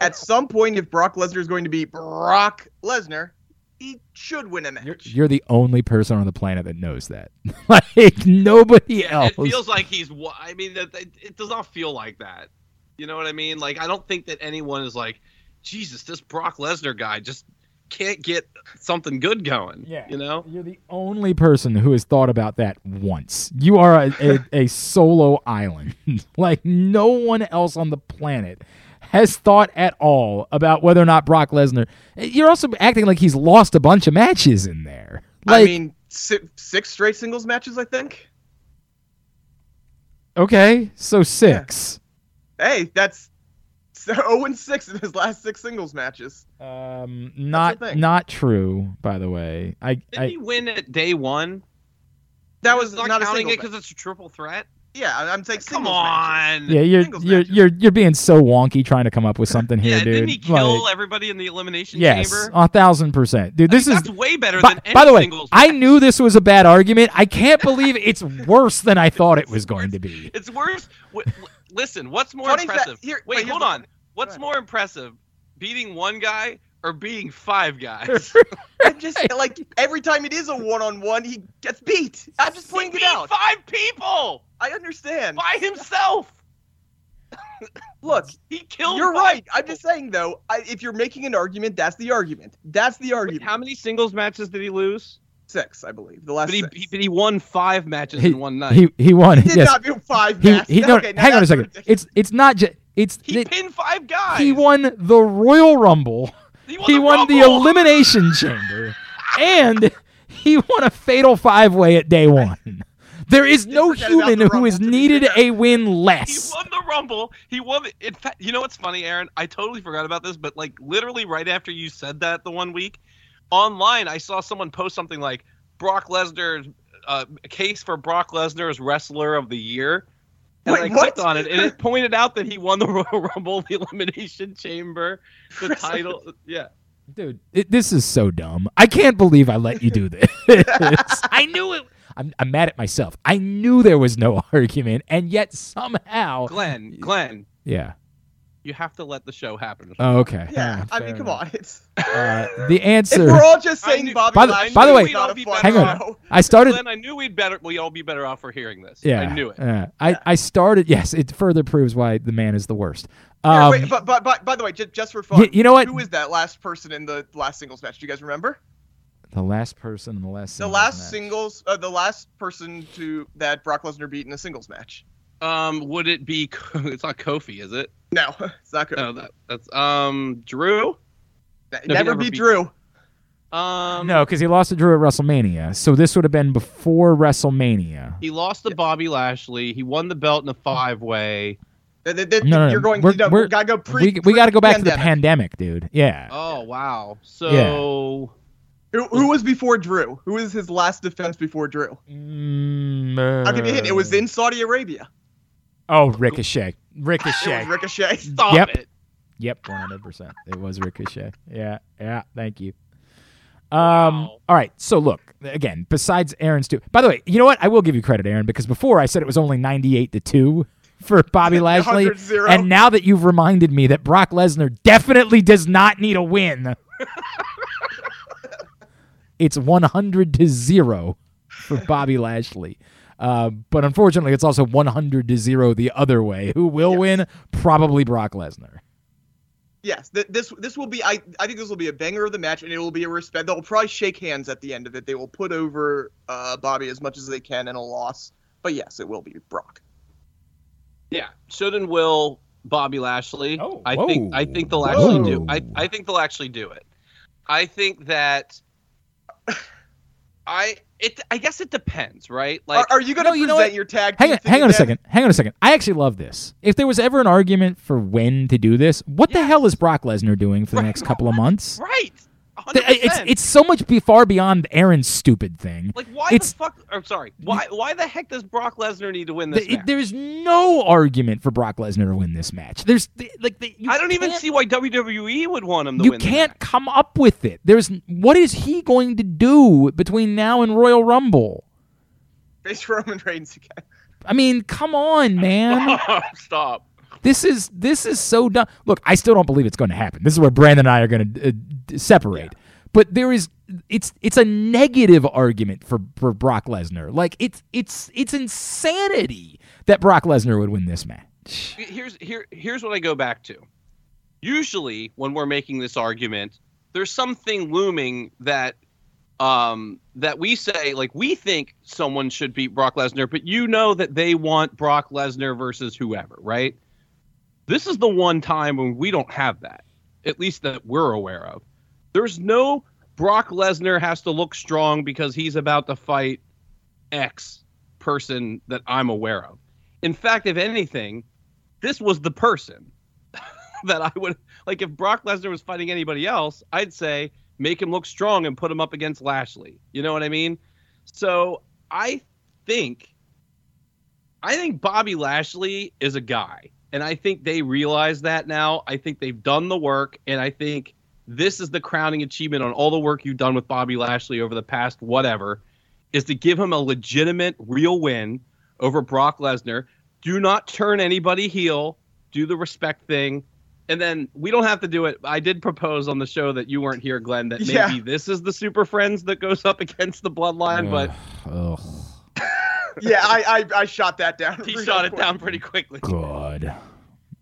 D: At some point, if Brock Lesnar is going to be Brock Lesnar, he should win a match.
C: You're, you're the only person on the planet that knows that. like nobody else.
B: It feels like he's. I mean, it, it, it does not feel like that. You know what I mean? Like, I don't think that anyone is like, Jesus, this Brock Lesnar guy just can't get something good going.
C: Yeah.
B: You know?
C: You're the only person who has thought about that once. You are a, a, a solo island. like no one else on the planet has thought at all about whether or not Brock Lesnar. You're also acting like he's lost a bunch of matches in there. Like,
D: I mean, si- six straight singles matches, I think.
C: okay, so six.
D: Hey, that's 0 and 6 in his last six singles matches.
C: Um, not not true. By the way, I,
B: Didn't
C: I
B: he win at day one?
D: That was
B: not,
D: not a
B: counting
D: single
B: it because it's a triple threat.
D: Yeah, I'm saying
B: Come
D: singles matches.
B: on.
C: yeah, you're
D: Singles
C: you're,
D: matches.
C: you're you're being so wonky trying to come up with something here,
B: Yeah,
C: dude.
B: didn't he kill
C: Like,
B: everybody in the elimination
C: yes,
B: chamber?
C: a thousand percent, dude.
B: I
C: This
B: mean,
C: is
B: that's way better
C: by,
B: than any
C: by the way,
B: singles
C: I knew this was a bad argument. I can't believe it's worse than I thought it was going to be.
B: It's worse. Listen, what's more
D: Funny fa-
B: impressive?
D: here-
B: Wait,
D: wait,
B: hold on. What's more impressive, beating one guy or being five guys?
D: I'm just like every time it is a one-on-one, he gets beat. I'm just
B: he
D: pointing
B: beat
D: it out.
B: five people
D: I understand.
B: by himself.
D: Look,
B: He killed.
D: you're
B: five
D: right. I'm just saying though, I, if you're making an argument, that's the argument. That's the
B: Wait,
D: argument.
B: how many singles matches did he lose?
D: Six, I believe. The last
B: But he,
D: six.
B: he, but he won five matches
C: He,
B: in one night.
C: he he won.
D: He did
C: yes,
D: not do five
C: he
D: matches.
C: he. No,
D: Okay,
C: hang on a second.
D: ridiculous.
C: It's it's not just it's.
B: he
C: it-
B: pinned five guys.
C: he won the Royal Rumble.
B: He won,
C: He
B: the,
C: won the Elimination Chamber, and he won a Fatal Five Way at day one. There is no human who has needed a win less.
B: He won the Rumble. He won. The, in fact, you know what's funny, Aaron? I totally forgot about this, but like literally right after you said that the one week, online I saw someone post something like Brock Lesnar's uh, case for Brock Lesnar's Wrestler of the Year. And
D: Wait,
B: I clicked
D: what?
B: on it, and it pointed out that he won the Royal Rumble, the Elimination Chamber, the title. Yeah,
C: Dude, it, this is so dumb. I can't believe I let you do this. I knew it. I'm, I'm mad at myself. I knew there was no argument, and yet somehow.
B: Glenn, Glenn,
C: Yeah.
B: You have to let the show happen.
C: Oh, okay.
D: Yeah, I
C: fair
D: mean, come
C: enough.
D: on. It's
C: Uh, the
D: if
C: answer.
D: we're all just saying
B: knew-
D: Bobby
C: By the-
D: Lashley
C: by the way-
D: is not a
B: We'd all
C: be better
D: show.
C: I started.
B: Glenn, I knew we'd better. We all be better off for hearing this.
C: Yeah,
B: I knew it.
C: yeah. I, I started. Yes, it further proves why the man is the worst.
D: Here,
C: Um,
D: wait, but, but, but by the way, just, just for fun,
C: y- you know what?
D: who is that last person in the last singles match? Do you guys remember?
C: the last person in the last.
D: The
C: singles
D: last
C: match.
D: singles, uh, the last person to that Brock Lesnar beat in a singles match.
B: Um, would it be? It's not Kofi, is it?
D: No, it's not good.
B: No, that, that's um Drew.
D: never,
B: he never
D: be
B: beat-
D: Drew.
B: Um,
C: No, because he lost to Drew at WrestleMania. So this would have been before WrestleMania.
B: he lost to Bobby Lashley. He won the belt in a five way.
C: No, no, no.
D: You're going.
C: We're-
D: no,
C: we're-
D: we gotta go pre.
C: we we got to go back to the
D: pre-pandemic.
C: dude. Yeah.
B: Oh wow! So
D: Who, who was before Drew? Who was his last defense before Drew?
C: Mm,
D: I'll give you a hint. It was
C: uh,
D: in Saudi Arabia.
C: Oh, Ricochet.
D: It
C: Ricochet.
D: was Ricochet.
B: stop
C: Yep.
B: it.
C: Yep, one hundred percent. It was Ricochet. Yeah, yeah. Thank you. Um.
B: Wow.
C: All right. So look again. Besides Aaron's two. By the way, you know what? I will give you credit, Aaron, because before I said it was only ninety-eight to two for Bobby Lashley, and now that you've reminded me that Brock Lesnar definitely does not need a win, it's one hundred to zero for Bobby Lashley. Uh, but unfortunately, it's also 100 to 0 the other way. Who will
D: Yes.
C: win? Probably Brock Lesnar.
D: Yes, th- this this will be. I I think this will be a banger of the match, and it will be a respect. They'll probably shake hands at the end of it. They will put over uh, Bobby as much as they can in a loss. But yes, it will be Brock.
B: Yeah, should and will Bobby Lashley.
C: Oh,
B: I
C: whoa.
B: think I think they'll actually do. I I think they'll actually do it. I think that. I it I guess it depends, right? Like
D: are, are you going to
C: No, you know
D: present your tag?
C: Hang
D: team
C: on, hang on a second. Hang on a second. I actually love this. If there was ever an argument for when to do this, what the hell is Brock Lesnar doing for the
B: Right.
C: next couple of months?
B: right.
C: Th-
B: 100%.
C: It's it's so much be far beyond Aaron's stupid thing.
B: like why
C: it's-
B: the fuck? Or sorry, why why the heck does Brock Lesnar need to win this
C: Th-
B: match?
C: there's no argument for Brock Lesnar to win this match. There's like the, you
B: I don't even see why WWE would want him to
C: You
B: win. the
C: can't come up with it. There's what is he going to do between now and Royal Rumble?
D: Face Roman Reigns again.
C: I mean, come on, man.
B: Stop.
C: This is this is so dumb. Look, I still don't believe it's going to happen. This is where Brandon and I are going to uh, d- separate. But there is it's it's a negative argument for for Brock Lesnar. Like it's it's it's insanity that Brock Lesnar would win this match.
B: Here's here here's what I go back to. Usually, when we're making this argument, there's something looming that um that we say like we think someone should beat Brock Lesnar, but you know that they want Brock Lesnar versus whoever, right? This is the one time when we don't have that, at least that we're aware of. There's no Brock Lesnar has to look strong because he's about to fight X person that I'm aware of. In fact, if anything, this was the person that I would like if Brock Lesnar was fighting anybody else, I'd say make him look strong and put him up against Lashley. You know what I mean? So I think I think Bobby Lashley is a guy. And I think they realize that now. I think they've done the work and I think this is the crowning achievement on all the work you've done with Bobby Lashley over the past whatever is to give him a legitimate real win over Brock Lesnar. Do not turn anybody heel. Do the respect thing. And then we don't have to do it. I did propose on the show that you weren't here, Glenn, that maybe
D: Yeah.
B: this is the Super Friends that goes up against the Bloodline, but
C: Ugh,
D: Yeah, I, I I shot that down.
B: he
D: real
B: shot it down pretty quickly.
C: good.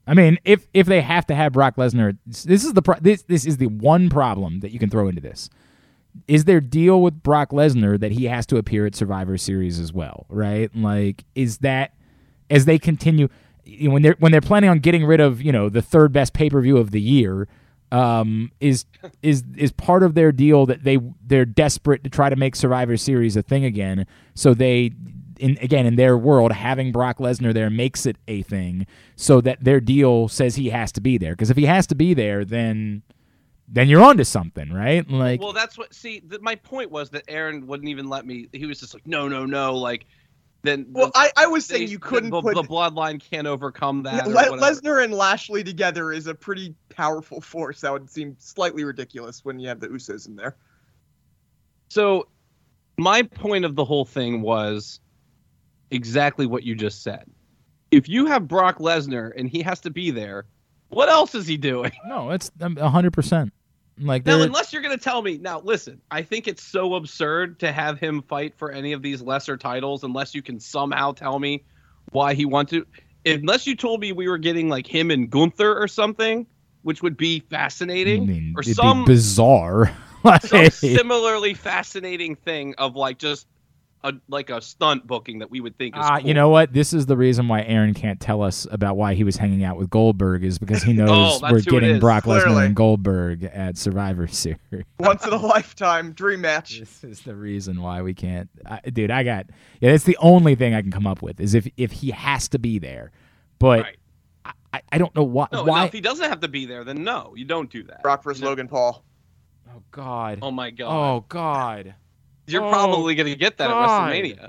C: I mean, if if they have to have Brock Lesnar, this is the pro- this this is the one problem that you can throw into this. Is there deal with Brock Lesnar that he has to appear at Survivor Series as well, right? Like, is that as they continue you know, when they're when they're planning on getting rid of you know the third best pay per view of the year, um, is is is part of their deal that they they're desperate to try to make Survivor Series a thing again, so they. In, again, in their world, having Brock Lesnar there makes it a thing, so that their deal says he has to be there. Because if he has to be there, then then you're onto something, right? Like,
B: Well, that's what. See, th- my point was that Aaron wouldn't even let me. He was just like, no, no, no. Like, then.
D: Well,
B: the-
D: I, I was saying
B: they-
D: you couldn't
B: the,
D: put
B: the bloodline can't overcome that. or
D: Le- Lesnar and Lashley together is a pretty powerful force. That would seem slightly ridiculous when you have the Usos in there.
B: So, my point of the whole thing was exactly what you just said. If you have Brock Lesnar and he has to be there, what else is he doing?
C: no, it's um, a hundred percent. Like,
B: Now, unless you're going to tell me, now listen, I think it's so absurd to have him fight for any of these lesser titles unless you can somehow tell me why he wants to. Unless you told me we were getting like him and Gunther or something, which would be fascinating,
C: I mean,
B: or some
C: be bizarre.
B: some similarly fascinating thing of like just a like a stunt booking that we would think is
C: Uh,
B: cool.
C: You know what? This is the reason why Aaron can't tell us about why he was hanging out with Goldberg is because he knows
B: Oh,
C: we're getting. Brock Lesnar and Goldberg at Survivor Series.
D: Once in a lifetime dream match.
C: This is the reason why we can't, I, dude. I got yeah. That's the only thing I can come up with is if if he has to be there, but
B: Right.
C: I- I, I don't know why.
B: No,
C: why?
B: if he doesn't have to be there, then no, you don't do that.
D: Brock versus Logan Paul.
C: oh God.
B: Oh my god.
C: Oh God.
B: You're
C: oh,
B: probably gonna get that
C: God.
B: at WrestleMania.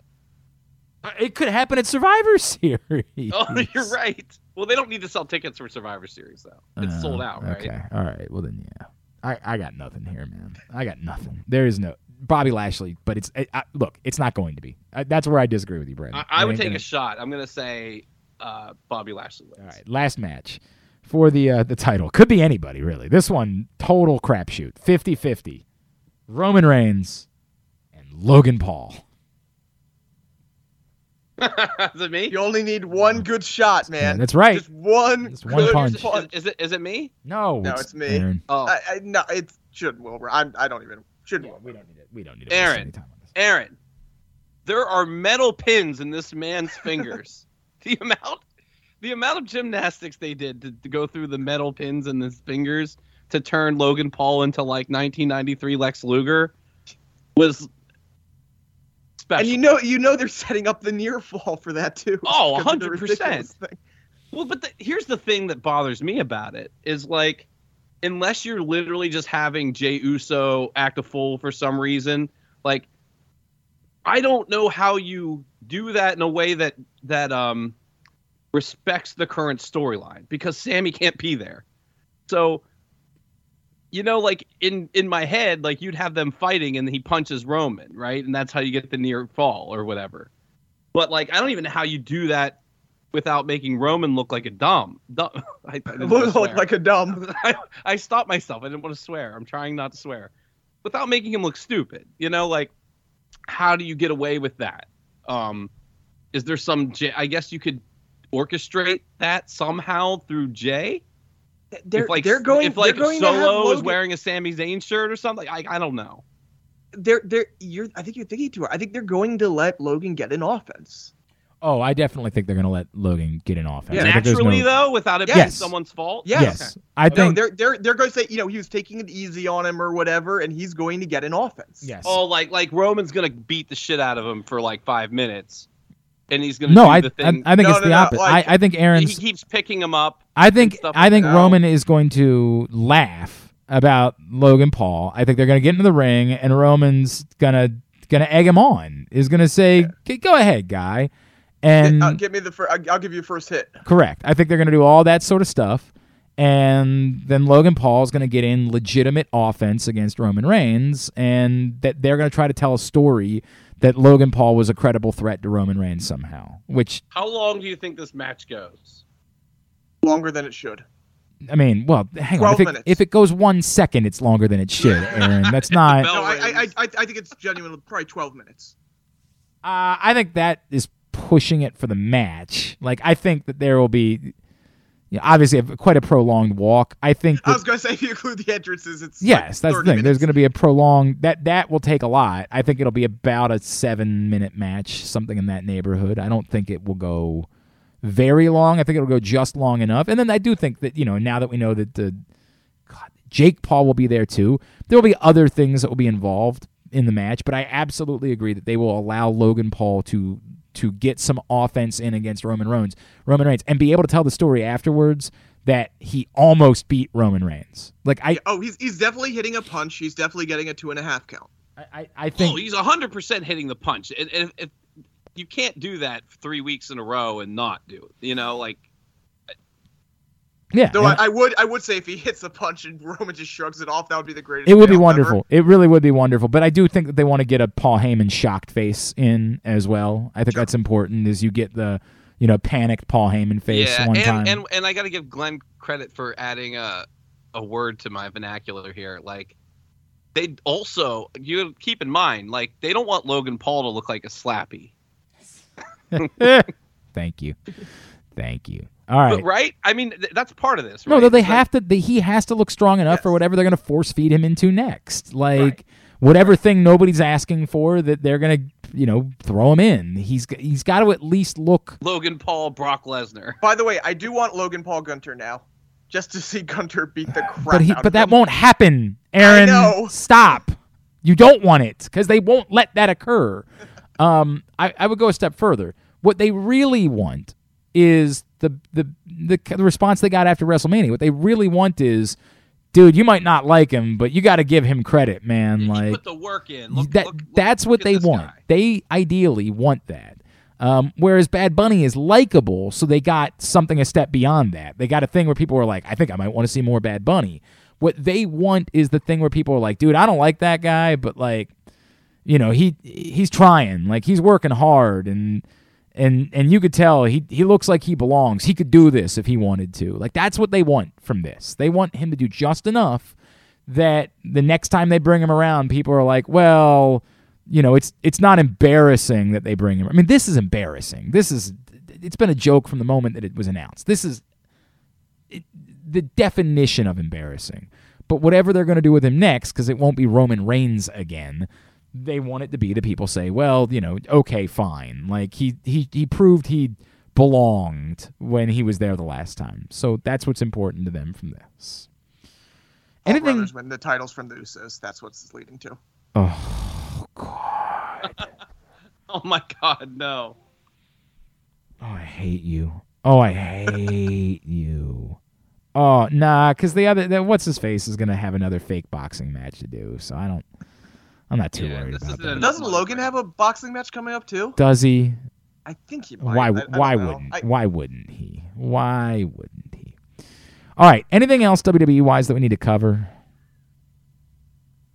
C: Uh, It could happen at Survivor Series.
B: Oh, you're right. Well, they don't need to sell tickets for Survivor Series though. It's
C: Oh,
B: sold out, right?
C: Okay. All right. Well then, yeah. I, I got nothing here, man. I got nothing. There is no Bobby Lashley, but it's I, I, look. It's not going to be. I, that's where I disagree with you, Brad.
B: I, would take a shot. I'm gonna say uh, Bobby Lashley wins.
C: All right, last match for the uh, the title. Could be anybody, really. This one, total crapshoot. 50-50. Roman Reigns Logan Paul.
B: is it me?
D: You only need one good shot, man.
C: that's right.
D: Just one
C: Just one
D: good
C: punch.
B: Is, is, is it is it me?
C: No,
D: No,
C: it's,
D: it's me.
C: Aaron.
B: Oh,
D: I, I, no, it should Wilbur. I'm. I don't even should Wilbur.
C: we don't need it. We don't need it.
B: Aaron.
C: any time on this.
B: Aaron, there are metal pins in this man's fingers. the amount, the amount of gymnastics they did to, to go through the metal pins in his fingers to turn Logan Paul into like 1993 Lex Luger was special.
D: And you know, you know they're setting up the near fall for that too.
B: Oh,
D: because
B: 100%. Well, but the, here's the thing that bothers me about it is like, unless you're literally just having Jay Uso act a fool for some reason, like, I don't know how you do that in a way that that um respects the current storyline because Sami can't be there. So, you know, like in in my head, like you'd have them fighting and he punches Roman, right? And that's how you get the near fall or whatever. But like, I don't even know how you do that without making Roman look like a dumb. dumb. I, I
D: look like a dumb.
B: I, I stopped myself. I didn't want to swear. I'm trying not to swear. Without making him look stupid. You know, like how do you get away with that? Um is there some J I guess you could orchestrate that somehow through Jay?
D: They're
B: if like
D: they're going.
B: if like
D: going
B: Solo is wearing a Sami Zayn shirt or something. I I don't know.
D: They're they're you're. I think you're thinking too. hard. I think they're going to let Logan get an offense.
C: Oh, I definitely think they're going to let Logan get an offense.
D: Yeah.
C: I think there's
B: Naturally
C: no-
B: though, without it being someone's fault.
D: Yes.
C: Yes, I
D: No,
C: think.
D: they're they're they're going to say you know he was taking it easy on him or whatever, and he's going to get an offense.
C: yes.
B: Oh, like like Roman's gonna beat the shit out of him for like five minutes, and he's gonna
C: no,
B: do
C: I,
B: the
C: I
B: thing.
C: I think
D: No,
C: it's
D: no,
C: the
D: no,
C: opposite.
D: like-
C: I, I think Aaron's.
B: he keeps picking him up.
C: I think I think. Roman is going to laugh about Logan Paul. I think they're going to get into the ring, and Roman's gonna gonna egg him on. Is going to say, "G- "Go ahead, guy," and
D: Uh, give me the. I'll, I'll give you first hit.
C: correct. I think they're going to do all that sort of stuff, and then Logan Paul is going to get in legitimate offense against Roman Reigns, and that they're going to try to tell a story that Logan Paul was a credible threat to Roman Reigns somehow. Which
B: How long do you think this match goes?
D: Longer than it should.
C: I mean, well, hang on.
D: 12
C: If it,
D: minutes.
C: if it goes one second, it's longer than it should, Aaron. That's not.
D: No, I, I. I, I think it's genuinely probably 12 minutes.
C: Uh, I think that is pushing it for the match. Like, I think that there will be, you know, obviously, quite a prolonged walk. I think.
D: I was going to say if you include the entrances, it's
C: yes,
D: like
C: that's the
D: 30
C: thing. There's going to be a prolonged that that will take a lot. I think it'll be about a seven minute match, something in that neighborhood. I don't think it will go very long. I think it'll go just long enough. And then I do think that you know now that we know that the God, Jake Paul will be there too. There will be other things that will be involved in the match, but I absolutely agree that they will allow Logan Paul to to get some offense in against Roman Reigns, Roman Reigns, and be able to tell the story afterwards that he almost beat Roman Reigns. Like I,
D: Oh, he's he's definitely hitting a punch. He's definitely getting a two and a half count.
C: I, I- I think
B: oh, he's hundred percent hitting the punch. And if, if you can't do that three weeks in a row and not do it, you know, like
C: yeah.
D: Though I, I would I would say if he hits a punch and Roman just shrugs it off, that would be the greatest.
C: it would be wonderful. It really would be wonderful. But I do think that they want to get a Paul Heyman shocked face in as well. I think
D: Sure.
C: that's important. Is you get the you know panicked Paul Heyman face
B: yeah,
C: one
B: and,
C: time.
B: and and I got to give Glenn credit for adding a a word to my vernacular here. Like they also you keep in mind, like they don't want Logan Paul to look like a slappy,
C: Thank you, thank you. All right.
B: but, right? I mean, th- that's part of this.
C: No,
B: right?
C: though they
B: It's like-
C: have to. They, he has to look strong enough for whatever they're going to force feed him into next. Like
B: Right.
C: whatever thing nobody's asking for that they're gonna you know throw him in. He's he's got to at least look.
B: Logan Paul, Brock Lesnar.
D: By the way, I do want Logan Paul Gunther now, just to see Gunther beat the crap
C: But he
D: out
C: but
D: of
C: that
D: him.
C: won't happen, Aaron.
D: know.
C: Stop. You don't want it because they won't let that occur. Um, I, I would go a step further. What they really want is the, the the the response they got after WrestleMania. What they really want is, dude, you might not like him, but you got to give him credit, man.
B: he
C: like
B: put the work in. Look,
C: that
B: look- look-
C: that's what they want.
B: guy.
C: They ideally want that. Um, whereas Bad Bunny is likable, so they got something a step beyond that. They got a thing where people are like, I think I might want to see more Bad Bunny. What they want is the thing where people are like, dude, I don't like that guy, but like, you know, he he's trying, like he's working hard, and and and you could tell he he looks like he belongs. He could do this if he wanted to. Like that's what they want from this. They want him to do just enough that the next time they bring him around, people are like, well, you know, it's it's not embarrassing that they bring him. I mean, this is embarrassing. This is it's been a joke from the moment that it was announced. This is it, the definition of embarrassing. But whatever they're going to do with him next, because it won't be Roman Reigns again, they want it to be that people say, well, you know, okay, fine. Like he he he proved he belonged when he was there the last time. So that's what's important to them from this.
D: Paul
C: Anything?
D: Brothers win the titles from the Usos. That's what's leading to.
C: Oh God.
B: Oh my God, no.
C: Oh, I hate you. Oh, I hate you. Oh, nah, because the other, the, what's his face is gonna have another fake boxing match to do. So I don't. I'm not too
B: Yeah,
C: worried about
B: isn't
C: that.
D: Doesn't Logan
B: for
D: have a boxing match coming up too?
C: Does he?
D: I think he might.
C: Why?
D: I- I
C: why wouldn't?
D: I-
C: why wouldn't he? Why wouldn't he? All right. Anything else WWE wise that we need to cover?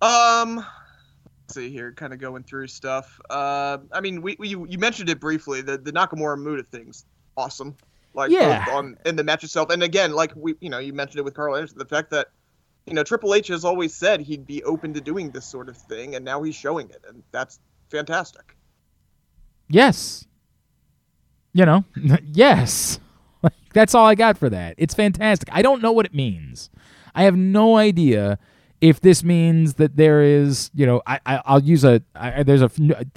D: Um, let's see here, kind of going through stuff. Uh, I mean, we, we you you mentioned it briefly. The the Nakamura Muta thing's awesome. Like
C: Yeah.
D: on in the match itself, and again, like we you know you mentioned it with Karl Anderson, the fact that you know Triple H has always said he'd be open to doing this sort of thing, and now he's showing it, and that's fantastic.
C: Yes. You know, yes. Like, That's all I got for that. It's fantastic. I don't know what it means. I have no idea if this means that there is, you know, I, I I'll use a I, there's a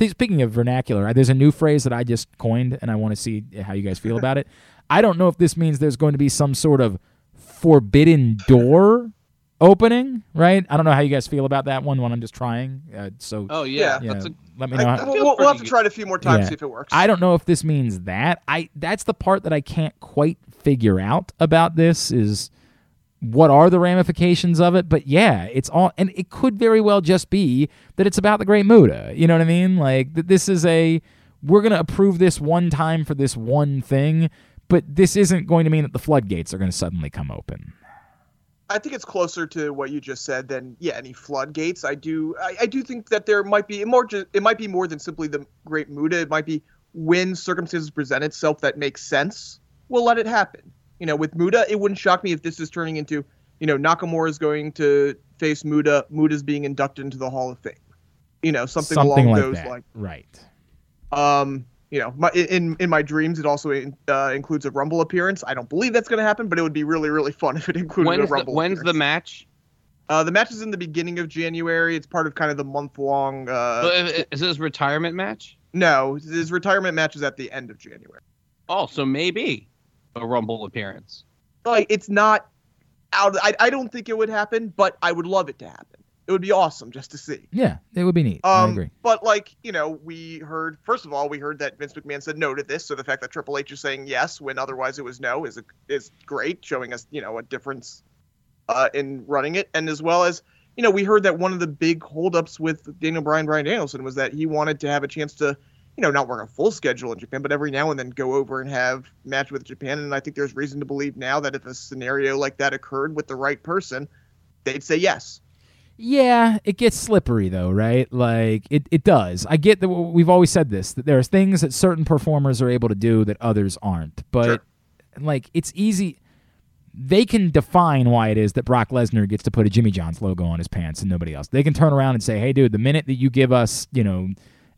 C: speaking of vernacular, there's a new phrase that I just coined, and I want to see how you guys feel about it. I don't know if this means there's going to be some sort of forbidden door opening, right? I don't know how you guys feel about that one when I'm just trying. Uh, so
B: Oh yeah,
C: yeah,
B: that's a
C: let me
D: I-
C: know. how-
D: we'll, we'll have to try it a few more times
C: Yeah.
D: see if it works.
C: I don't know if this means that. I that's the part that I can't quite figure out about this is what are the ramifications of it? But yeah, it's all and it could very well just be that it's about the great Muta. You know what I mean? Like that this is a we're going to approve this one time for this one thing, but this isn't going to mean that the floodgates are going to suddenly come open.
D: I think it's closer to what you just said than yeah any floodgates. I do I, I do think that there might be more it might be more than simply the great Muta. It might be when circumstances present itself that makes sense. We'll let it happen. You know, with Muta, it wouldn't shock me if this is turning into you know Nakamura is going to face Muta. Muta's being inducted into the Hall of Fame. You know, something, along
C: like
D: those
C: that.
D: lines.
C: Right.
D: Um, you know, my, in in my dreams, it also uh, includes a Rumble appearance. I don't believe that's going to happen, but it would be really really fun if it included
B: when's
D: a
B: the,
D: Rumble.
B: when's the match?
D: Uh, the match is in the beginning of January. It's part of kind of the month long. Uh,
B: Uh, is this retirement match?
D: no, his retirement match is at the end of January.
B: Oh, so maybe a Rumble appearance.
D: Like it's not out. I, I don't think it would happen, but I would love it to happen. It would be awesome just to see.
C: Yeah, it would be neat. I
D: Um,
C: agree.
D: But like you know, we heard first of all, we heard that Vince McMahon said no to this. So the fact that Triple H is saying yes when otherwise it was no is a, is great, showing us you know a difference uh, in running it, and as well as you know we heard that one of the big holdups with Daniel Bryan Bryan Danielson was that he wanted to have a chance to you know not work a full schedule in Japan, but every now and then go over and have match with Japan. And I think there's reason to believe now that if a scenario like that occurred with the right person, they'd say yes.
C: Yeah, it gets slippery though, right? Like it, it does. I get that we've always said this that there's things that certain performers are able to do that others aren't. But
D: Sure.
C: like it's easy they can define why it is that Brock Lesnar gets to put a Jimmy John's logo on his pants and nobody else. They can turn around and say, "Hey dude, the minute that you give us, you know,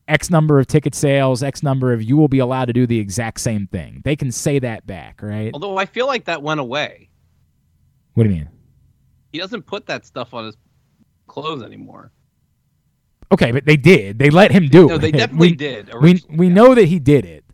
C: X number of ticket sales, X number of you will be allowed to do the exact same thing." They can say that back, right?
B: Although I feel like that went away.
C: What do you mean?
B: He doesn't put that stuff on his clothes anymore.
C: Okay, but they did. They let him do
B: No,
C: it.
B: they definitely
C: we,
B: did.
C: We we
B: yeah.
C: know that he did it.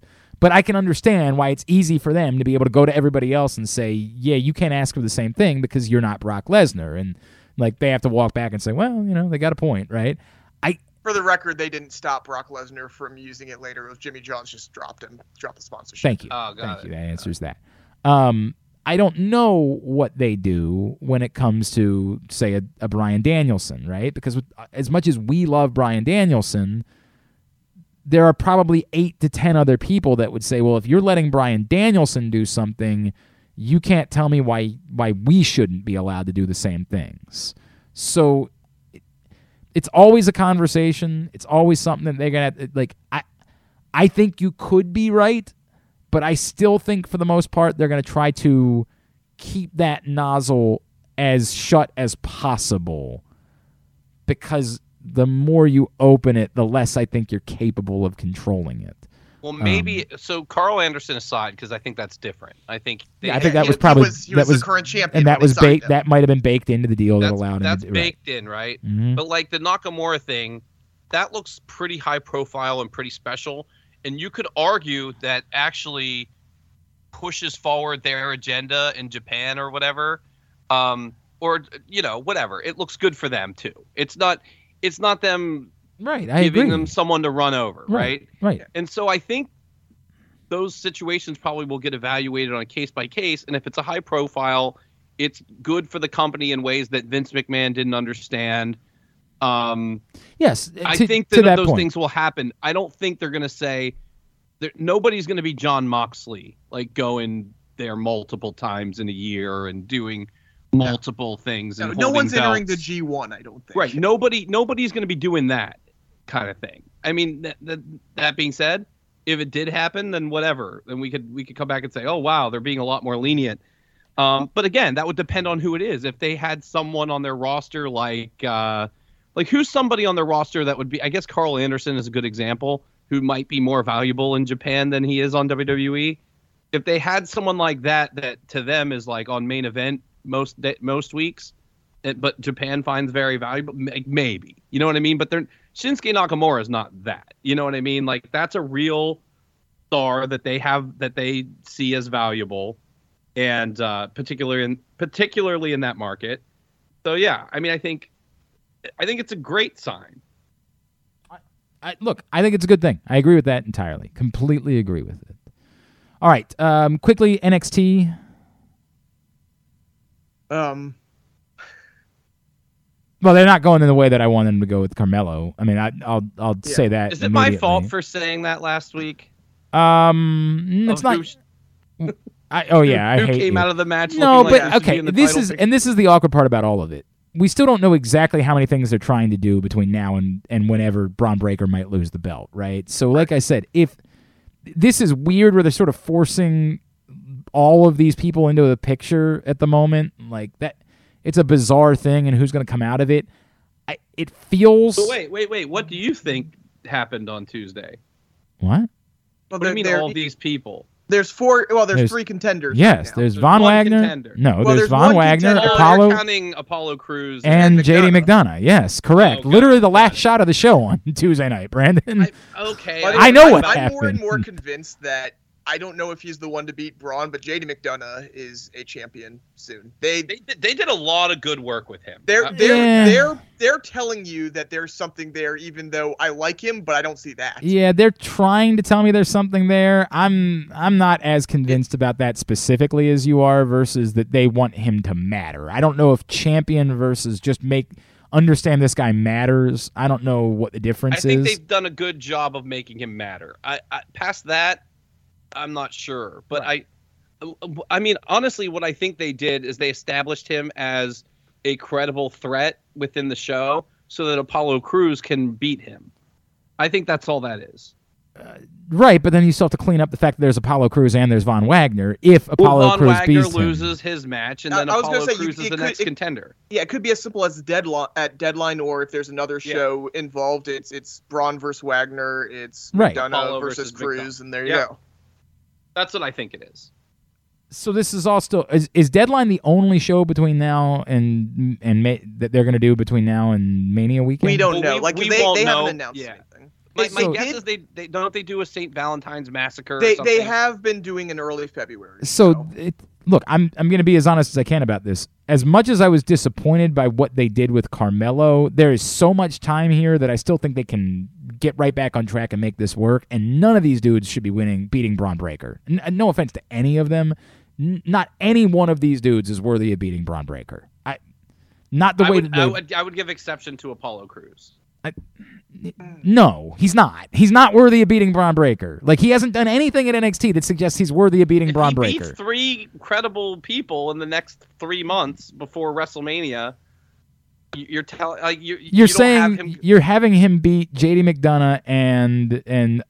C: But I can understand why it's easy for them to be able to go to everybody else and say, "Yeah, you can't ask for the same thing because you're not Brock Lesnar." And like they have to walk back and say, "Well, you know, they got a point, right?"
D: I for the record, they didn't stop Brock Lesnar from using it later. It was Jimmy John's just dropped him, dropped the sponsorship.
C: Thank you.
B: Oh, got
C: Thank
B: it.
C: you. That answers that. Um, I don't know what they do when it comes to, say, a, a Bryan Danielson, right? Because with, uh, as much as we love Bryan Danielson, there are probably eight to ten other people that would say, "Well, if you're letting Bryan Danielson do something, you can't tell me why why we shouldn't be allowed to do the same things." So it's always a conversation. It's always something that they're gonna like. I I think you could be right, but I still think for the most part they're going to try to keep that nozzle as shut as possible because the more you open it, the less I think you're capable of controlling it.
B: Well, maybe
C: Um,
B: so. Karl Anderson aside, because I think that's different. I think they,
C: Yeah, I think that was probably
D: he was,
C: that
D: was,
C: was
D: the current champion,
C: and that was baked.
D: him.
C: That might have been baked into the deal that
B: that's,
C: allowed him
B: that's
C: to do right.
B: baked in, right?
C: Mhm.
B: But like the Nakamura thing, that looks pretty high profile and pretty special. And you could argue that actually pushes forward their agenda in Japan or whatever. Um, or you know, whatever. It looks good for them too. It's not it's not them
C: Right, I
B: giving
C: agree.
B: them someone to run over, right?
C: right.
B: And so I think those situations probably will get evaluated on a case by case. And if it's a high profile, it's good for the company in ways that Vince McMahon didn't understand. Um,
C: Yes,
B: I
C: to-
B: think
C: to
B: that,
C: that
B: those
C: point.
B: things will happen. I don't think they're going to say there, nobody's going to be Jon Moxley, like going there multiple times in a year and doing multiple things.
D: No,
B: And
D: no
B: holding
D: one's entering the. G1, I don't think.
B: Right. Nobody nobody's going to be doing that kind of thing. I mean, that, that, that being said, if it did happen, then whatever. Then we could we could come back and say, "Oh, wow, they're being a lot more lenient." Um, but again, that would depend on who it is. If they had someone on their roster like uh, like who's somebody on their roster that would be I guess Karl Anderson is a good example who might be more valuable in Japan than he is on WWE. If they had someone like that that to them is like on main event most most weeks, but Japan finds very valuable. may- Maybe you know what I mean. But they're Shinsuke Nakamura is not that. You know what I mean? Like that's a real star that they have that they see as valuable, and uh, particularly in particularly in that market. So yeah, I mean, I think I think it's a great sign.
C: I, look, I think it's a good thing. I agree with that entirely. Completely agree with it. All right, um, quickly NXT.
D: Um,
C: Well, they're not going in the way that I want them to go with Carmelo. I mean, I, I'll I'll say that.
B: Is it my fault for saying that last week?
C: Um, it's
B: Of
C: not.
B: who sh-
C: I, oh yeah, I
B: who
C: hate
B: came
C: you.
B: out of the match?
C: no,
B: looking like
C: but
B: they
C: okay, this
B: title
C: is
B: picture?
C: and this is the awkward part about all of it. We still don't know exactly how many things they're trying to do between now and and whenever Bron Breakker might lose the belt, right? So, like I said, if this is weird, where they're sort of forcing all of these people into the picture at the moment, like that, it's a bizarre thing, and who's going to come out of it? I, it feels.
B: But wait, wait, wait. What do you think happened on Tuesday?
C: What?
D: well,
B: What do you mean all these people?
D: There's four. Well, there's,
C: There's-
D: three contenders.
C: Yes,
D: right
C: there's
B: There's
C: Von Wagner.
B: contender.
C: No,
D: Well,
C: there's,
D: there's
C: Von Wagner,
D: contender.
B: Oh,
C: Apollo,
B: you're counting Apollo Crews
C: and
D: and
C: JD
D: McDonagh.
C: McDonagh. Yes, correct.
B: Okay.
C: Literally the last shot of the show on Tuesday night, Brandon.
B: I, okay,
D: But
C: I know
D: I'm,
C: what
D: I'm more and more convinced that I don't know if he's the one to beat Bron, but JD McDonagh is a champion soon. They
B: They did, they did a lot of good work with him.
D: they're
B: Uh,
D: they're
C: Yeah.
D: they're they're telling you that there's something there, even though I like him, but I don't see that.
C: Yeah, they're trying to tell me there's something there. I'm I'm not as convinced about that specifically as you are versus that they want him to matter. I don't know if champion versus just make understand this guy matters. I don't know what the difference is.
B: I think
C: is.
B: they've done a good job of making him matter. I, I past that, I'm not sure, but I, I mean, honestly, what I think they did is they established him as a credible threat within the show, so that Apollo Crews can beat him. I think that's all that is.
C: Uh, right, but then you still have to clean up the fact that there's Apollo Crews and there's Von Wagner if Apollo
B: well,
C: Crews
B: Wagner
C: beats him.
B: loses his match, and
D: I-
B: then
D: I was gonna
B: Apollo
D: say, you-
B: Crews is the
D: could-
B: next
D: it-
B: contender.
D: Yeah, it could be as simple as deadline at deadline, or if there's another
B: Yeah.
D: show involved, it's it's Bron versus Wagner, it's
C: Right.
D: McDonagh
B: Apollo
D: versus,
B: versus
D: Crews,
B: McDonagh.
D: and there you
B: Yeah.
D: go.
B: That's what I think it is.
C: So this is all still is, is Deadline the only show between now and and May, that they're going to do between now and Mania weekend?
D: We don't
B: Well,
D: know.
B: we-
D: like
B: we
D: they, they
B: know.
D: haven't announced
B: Yeah.
D: anything.
B: My, my
D: they
B: guess
D: did-
B: is they, they don't they do a St. Valentine's massacre. or
D: They they have been doing in early February.
C: So it, look, I'm I'm going to be as honest as I can about this. As much as I was disappointed by what they did with Carmelo, there is so much time here that I still think they can get right back on track and make this work. And none of these dudes should be winning, beating Bron Breakker. N- no offense to any of them, N- not any one of these dudes is worthy of beating Bron Breakker. I, not the
B: I
C: way
B: would,
C: that they.
B: I would I would give exception to Apollo Crews. Oh.
C: No, he's not. He's not worthy of beating Bron Breakker. Like he hasn't done anything at NXT that suggests he's worthy of beating
B: If
C: Bron
B: he
C: Breakker.
B: beats three credible people in the next three months before WrestleMania, you- you're telling like you
C: You're
B: you
C: saying
B: have him,
C: you're having him beat JD McDonagh and and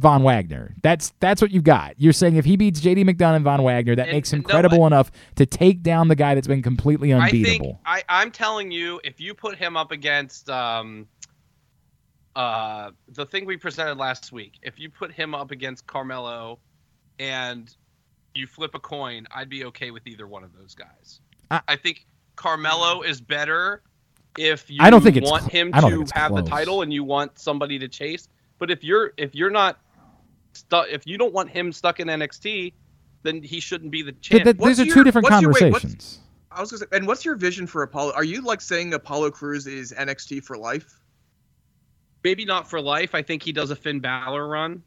C: Von Wagner. That's that's what you've got. You're saying if he beats JD McDonagh and Von Wagner, that
B: And-
C: makes him
B: no,
C: credible enough to take down the guy that's been completely
B: I think
C: unbeatable.
B: I, I'm telling you, if you put him up against um, uh, the thing we presented last week, if you put him up against Carmelo, and you flip a coin, I'd be okay with either one of those guys.
C: I-
B: I, think Carmelo is better if you
C: I don't think
B: want
C: cl-
B: him
C: I don't think
B: to have the title and you want somebody to chase. But if you're if you're not stuck, if you don't want him stuck in NXT, then he shouldn't be the
C: But
B: champ.
C: that,
D: What's
C: those are
D: your-
C: two different
D: what's your- wait, what's-
C: conversations.
D: I was gonna say, and what's your vision for Apollo? Are you like saying Apollo Crews is NXT for life?
B: Maybe not for life. I think he does a Finn Balor run.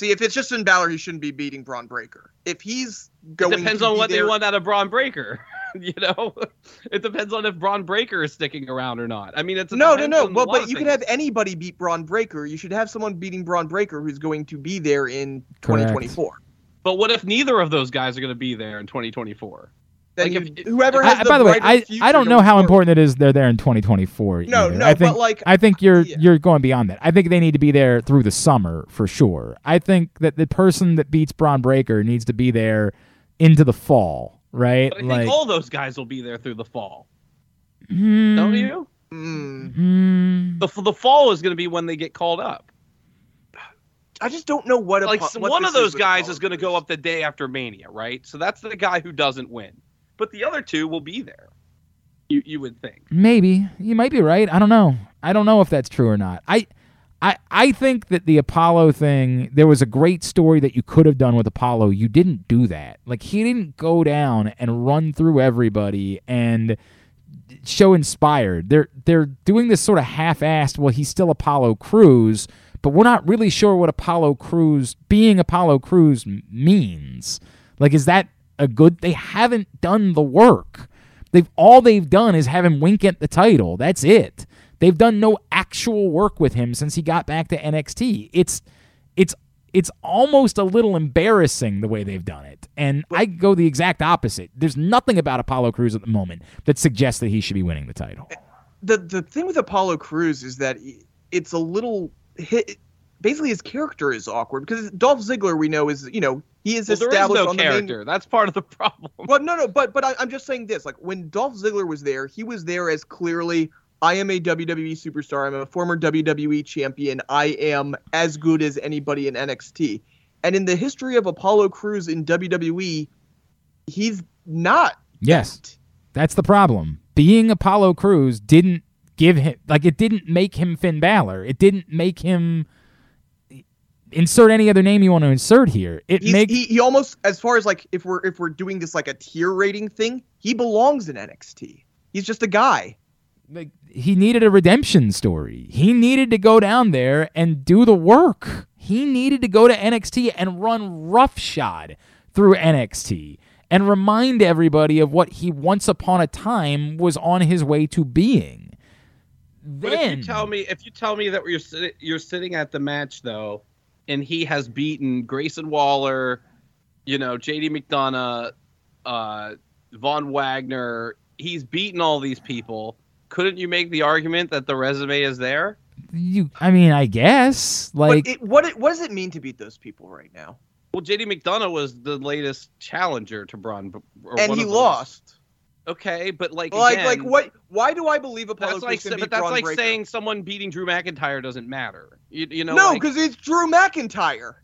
D: See, if it's just in Balor, he shouldn't be beating Bron Breakker. If he's going,
B: It depends
D: to
B: on
D: be
B: what
D: there,
B: they want out of Bron Breakker. you know, it depends on if Bron Breakker is sticking around or not. I mean, it's
D: No, no, no. Well, but
B: of
D: you can have anybody beat Bron Breakker. You should have someone beating Bron Breakker who's going to be there in
C: Correct.
D: 2024.
B: But what if neither of those guys are going to be there in 2024?
D: Then
B: Like,
D: you-
B: if-
D: whoever has
C: I,
D: the
C: by the way, I, I don't know how
D: forward.
C: important it is they're there in 2024.
D: No,
C: either.
D: no,
C: I think,
D: but like
C: I think you're
D: yeah.
C: you're going beyond that. I think they need to be there through the summer for sure. I think that the person that beats Bron Breakker needs to be there into the fall, right?
B: But I think all those guys will be there through the fall.
C: Hmm,
B: Don't you?
D: mm.
B: The, the fall is going to be when they get called up.
D: I just don't know what.
B: Like
D: Apo- what
B: one of those
D: with
B: guys is going to go up the day after Mania, right? So that's the guy who doesn't win. But the other two will be there. You you would think.
C: Maybe you might be right. I don't know. I don't know if that's true or not. I, I, I think that the Apollo thing. There was a great story that you could have done with Apollo. You didn't do that. Like he didn't go down and run through everybody and show inspired. They're they're doing this sort of half-assed. Well, he's still Apollo Crews, but we're not really sure what Apollo Crews being Apollo m- means. Like, is that a good? They haven't done the work. They've all they've done is have him wink at the title. That's it. They've done no actual work with him since he got back to NXT. It's it's it's almost a little embarrassing the way they've done it. And I go the exact opposite. There's nothing about Apollo Crews at the moment that suggests that he should be winning the title.
D: Eh, the the thing with Apollo Crews is that it's a little hit. Basically, his character is awkward because Dolph Ziggler, we know, is you know he is
B: Well, there is
D: established
B: no
D: on the main.
B: character. That's part of the problem.
D: Well, no, no, but but I, I'm just saying this: like when Dolph Ziggler was there, he was there as clearly, I am a WWE superstar. I'm a former WWE champion. I am as good as anybody in NXT. And in the history of Apollo Crews in WWE, he's not.
C: Yes. That's the problem. Being Apollo Crews didn't give him like it didn't make him Finn Balor. It didn't make him insert any other name you want to insert here. It
D: He's,
C: makes
D: he, he almost, as far as like if we're if we're doing this like a tier rating thing, he belongs in NXT. He's just a guy.
C: like he needed a redemption story. He needed to go down there and do the work. He needed to go to NXT and run roughshod through NXT and remind everybody of what he once upon a time was on his way to being.
B: But if you tell me, if you tell me that you're sitting, you're sitting at the match though, and he has beaten Grayson Waller, you know, J.D. McDonagh, uh, Von Wagner, he's beaten all these people. Couldn't you make the argument that the resume is there?
C: you, I mean, I guess like
D: but it, what it, what does it mean to beat those people right now?
B: Well, J.D. McDonagh was the latest challenger to Bron, or
D: And he lost.
B: Okay, but like,
D: Like
B: again,
D: like what? Why do I believe Apollo
B: That's
D: Crews
B: like,
D: can
B: but that's
D: Bron
B: like
D: Breakker?
B: saying someone beating Drew McIntyre doesn't matter. You, you know,
D: no,
B: like-
D: because it's Drew McIntyre.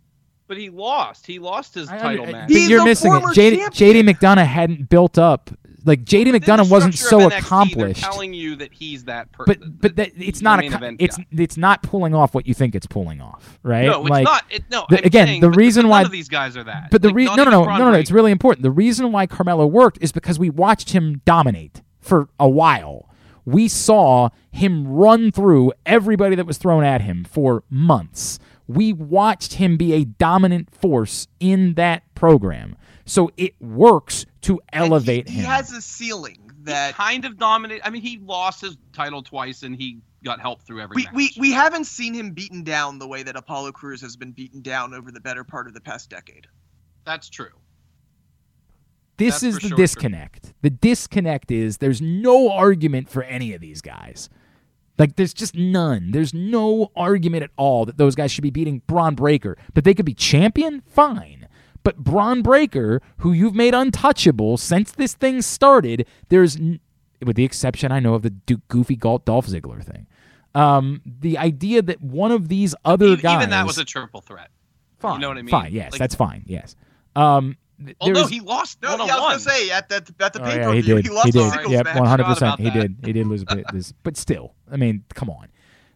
B: But he lost. He lost his
C: I-
B: title
C: I-
B: match.
D: He's
C: you're
D: a
C: missing it.
D: former
C: JD. JD McDonagh hadn't built up. Like JD McDonagh wasn't so
B: NXT,
C: accomplished.
B: Telling you that he's that person.
C: but but that, it's not a
B: event
C: it's
B: guy.
C: it's not pulling off what you think it's pulling off, right?
B: no, it's
C: like,
B: not. It, no,
C: the- again,
B: saying,
C: the reason why-
B: none of these guys are that.
C: But the
B: Like,
C: reason no no no no no it's really important. The reason why Carmelo worked is because we watched him dominate for a while. We saw him run through everybody that was thrown at him for months. We watched him be a dominant force in that program. So it works to elevate
D: he,
C: him.
D: He has a ceiling
B: He
D: that
B: kind of dominate. I mean, he lost his title twice, and he got help through every
D: we,
B: match.
D: we we haven't seen him beaten down the way that Apollo Crews has been beaten down over the better part of the past decade.
B: That's true.
C: This
B: That's
C: is the
B: sure true.
C: disconnect. The disconnect is there's no argument for any of these guys. Like there's just none. There's no argument at all that those guys should be beating Bron Breakker. But they could be champion, fine. But Bron Breakker, who you've made untouchable since this thing started, there's, n- with the exception I know of the du- goofy Galt Dolph Ziggler thing, um, the idea that one of these other
B: Even,
C: guys,
B: even that was a triple threat.
C: fine, you
B: know what I mean?
C: Fine, yes,
B: Like-
C: that's fine. Yes. Um, th-
B: Although
C: there's-
B: he lost
D: No,
B: one
D: yeah, I was gonna say at that at the
C: Oh,
D: pay
C: yeah,
D: per
C: he
D: view
C: did.
D: he lost
C: he
D: the
C: did.
D: singles
C: Yep,
D: match.
C: one hundred percent.
B: about
C: He did. He did lose a bit. This, but still, I mean, come on.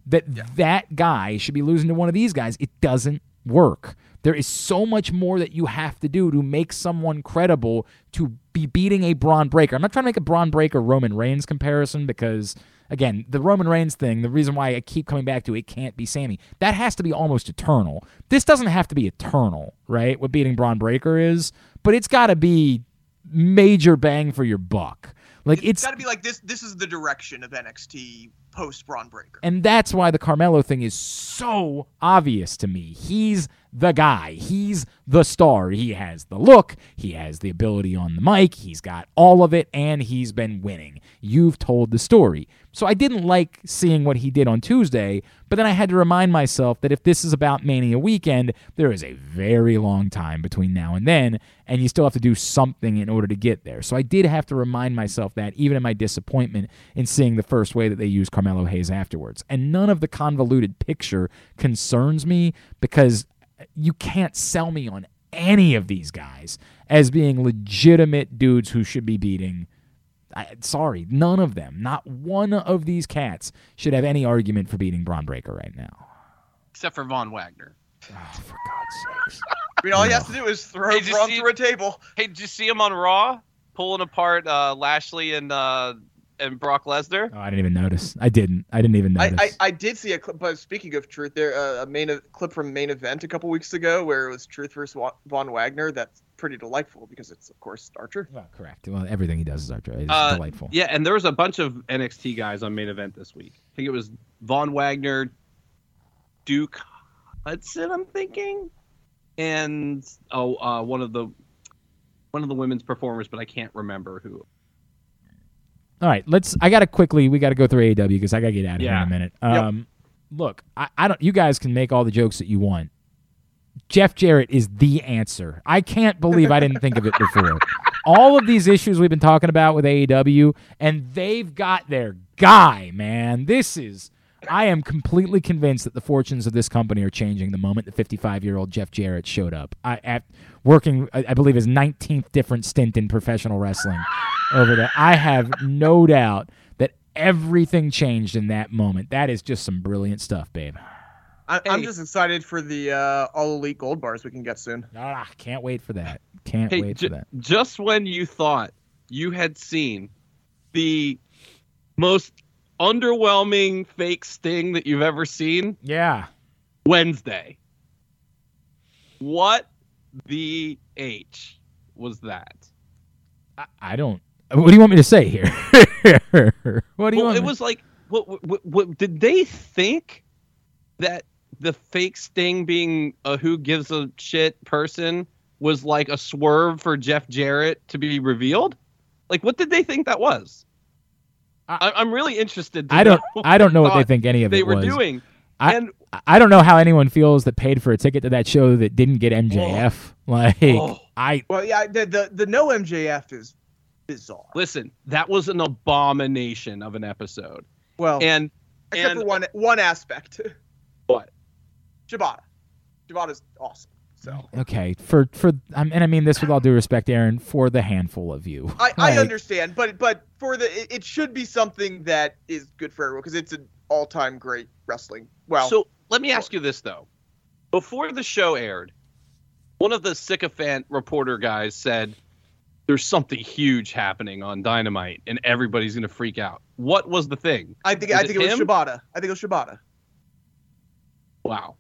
C: That that guy should be losing to one of these guys. It doesn't work. There is so much more that you have to do to make someone credible to be beating a Bron Breakker. I'm not trying to make a Bron Breakker Roman Reigns comparison because again, the Roman Reigns thing, the reason why I keep coming back to it can't be Sammy. That has to be almost eternal. This doesn't have to be eternal, right? What beating Bron Breakker is, but it's got to be major bang for your buck. Like
D: it's
C: it's
D: got to be like this. This is the direction of NXT post Bron Breakker.
C: and that's why the Carmelo thing is so obvious to me. He's the guy. He's the star. He has the look. He has the ability on the mic. He's got all of it, and he's been winning. You've told the story. So I didn't like seeing what he did on Tuesday, but then I had to remind myself that if this is about Mania weekend, there is a very long time between now and then, and you still have to do something in order to get there. So I did have to remind myself that, even in my disappointment in seeing the first way that they used Carmelo Hayes afterwards. And none of the convoluted picture concerns me because you can't sell me on any of these guys as being legitimate dudes who should be beating. I, sorry, none of them, not one of these cats should have any argument for beating Bron Breakker right now.
B: except for Von Wagner.
C: Oh, for God's sakes.
D: I mean, all you have to do is throw
B: Hey,
D: Bron
B: see-
D: through a table.
B: Hey, did you see him on Raw pulling apart uh, Lashley and uh, and Brock Lesnar?
C: Oh, I didn't even notice. I didn't. I didn't even
D: I,
C: notice.
D: I, I did see a clip. But speaking of truth, there uh, a main e- clip from main event a couple weeks ago where it was Truth versus Von Wagner. That's pretty delightful because it's of course Archer.
C: Well, correct. Well, everything he does is, art- is
B: Uh,
C: delightful.
B: Yeah, and there was a bunch of NXT guys on main event this week. I think it was Von Wagner, Duke Hudson. I'm thinking, and oh, uh, one of the one of the women's performers, but I can't remember who.
C: All right, let's. I gotta quickly. We gotta go through AEW because I gotta get out of here in a minute.
D: Yep.
C: Um, look, I, I don't. You guys can make all the jokes that you want. Jeff Jarrett is the answer. I can't believe I didn't think of it before. All of these issues we've been talking about with AEW, and they've got their guy, man. This is. I am completely convinced that the fortunes of this company are changing the moment the 55 year old Jeff Jarrett showed up. I, at working, I I believe, his 19th different stint in professional wrestling over there. I have no doubt that everything changed in that moment. That is just some brilliant stuff, babe.
D: I, I'm
B: Hey.
D: just excited for the uh, all elite gold bars we can get soon.
C: Ah, can't wait for that. Can't
B: Hey,
C: wait
B: ju-
C: for that.
B: just when you thought you had seen the most underwhelming fake sting that you've ever seen,
C: Yeah.
B: Wednesday. What the H was that?
C: I, I don't. What do you want me to say here? what do you
B: Well,
C: want?
B: it
C: me-
B: was like, what, what, what, did they think that the fake Sting being a who gives a shit person was like a swerve for Jeff Jarrett to be revealed? Like, what did they think that was? I, I'm really interested. To
C: I don't.
B: know
C: I don't know what they think any of
B: they
C: it
B: were
C: was.
B: doing.
C: I-
B: and
C: I don't know how anyone feels that paid for a ticket to that show that didn't get MJF. Like
B: Oh.
C: I.
D: Well, yeah, the the, the no MJF is bizarre.
B: listen, that was an abomination of an episode.
D: Well,
B: And
D: except
B: and
D: for one one aspect.
B: What?
D: Shibata. Shibata's awesome. So.
C: Okay, for for um, and I mean this with all due respect, Aaron, for the handful of you.
D: I, I understand, but but for the it, it should be something that is good for everyone because it's an all-time great wrestling. Well,
B: so let me ask you this though: before the show aired, one of the sycophant reporter guys said, "There's something huge happening on Dynamite, and everybody's gonna freak out." What was the thing?
D: I think
B: was
D: I
B: it
D: think it was
B: him?
D: Shibata. I think it was Shibata.
B: Wow.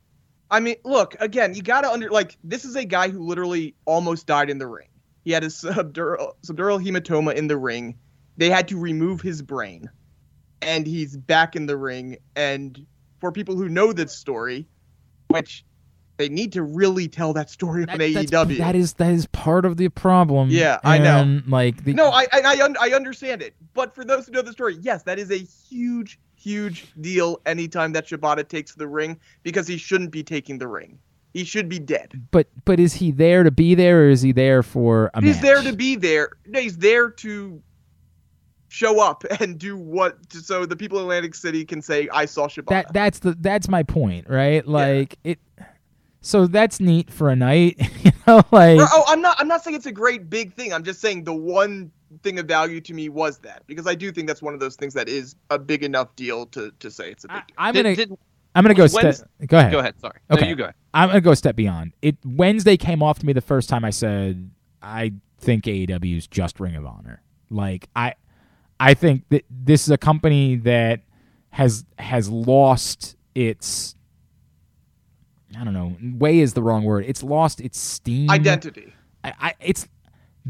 D: I mean, look again. You got to under like this is a guy who literally almost died in the ring. He had a subdural subdural hematoma in the ring. They had to remove his brain, and he's back in the ring. And for people who know this story, which they need to really tell that story on
C: that- that's-
D: AEW.
C: that is that is part of the problem.
D: Yeah, I know.
C: Like the,
D: No, I I I, un- I understand it, but for those who know the story, yes, that is a huge, huge deal. Anytime that Shibata takes the ring, because he shouldn't be taking the ring. He should be dead.
C: but but is he there to be there, or is he there for a
D: He's
C: match?
D: there to be there. No, he's there to show up and do what, so the people in Atlantic City can say, "I saw Shibata."
C: that that's the that's my point, right? Like it. So that's neat for a night, you know. Like
D: oh, I'm not. I'm not saying it's a great big thing. I'm just saying the one thing of value to me was that because I do think that's one of those things that is a big enough deal to to say it's a big
C: I,
D: deal.
C: I'm
B: Did-
C: gonna
B: did-
C: I'm gonna go
B: when's-
C: step. Go ahead.
B: Go ahead. Sorry.
C: Okay.
B: No, you go ahead.
C: I'm gonna go a step beyond. It Wednesday came off to me the first time I said I think AEW is just Ring of Honor. Like I I think that this is a company that has has lost its I don't know, way is the wrong word. It's lost its steam.
D: Identity.
C: I, I it's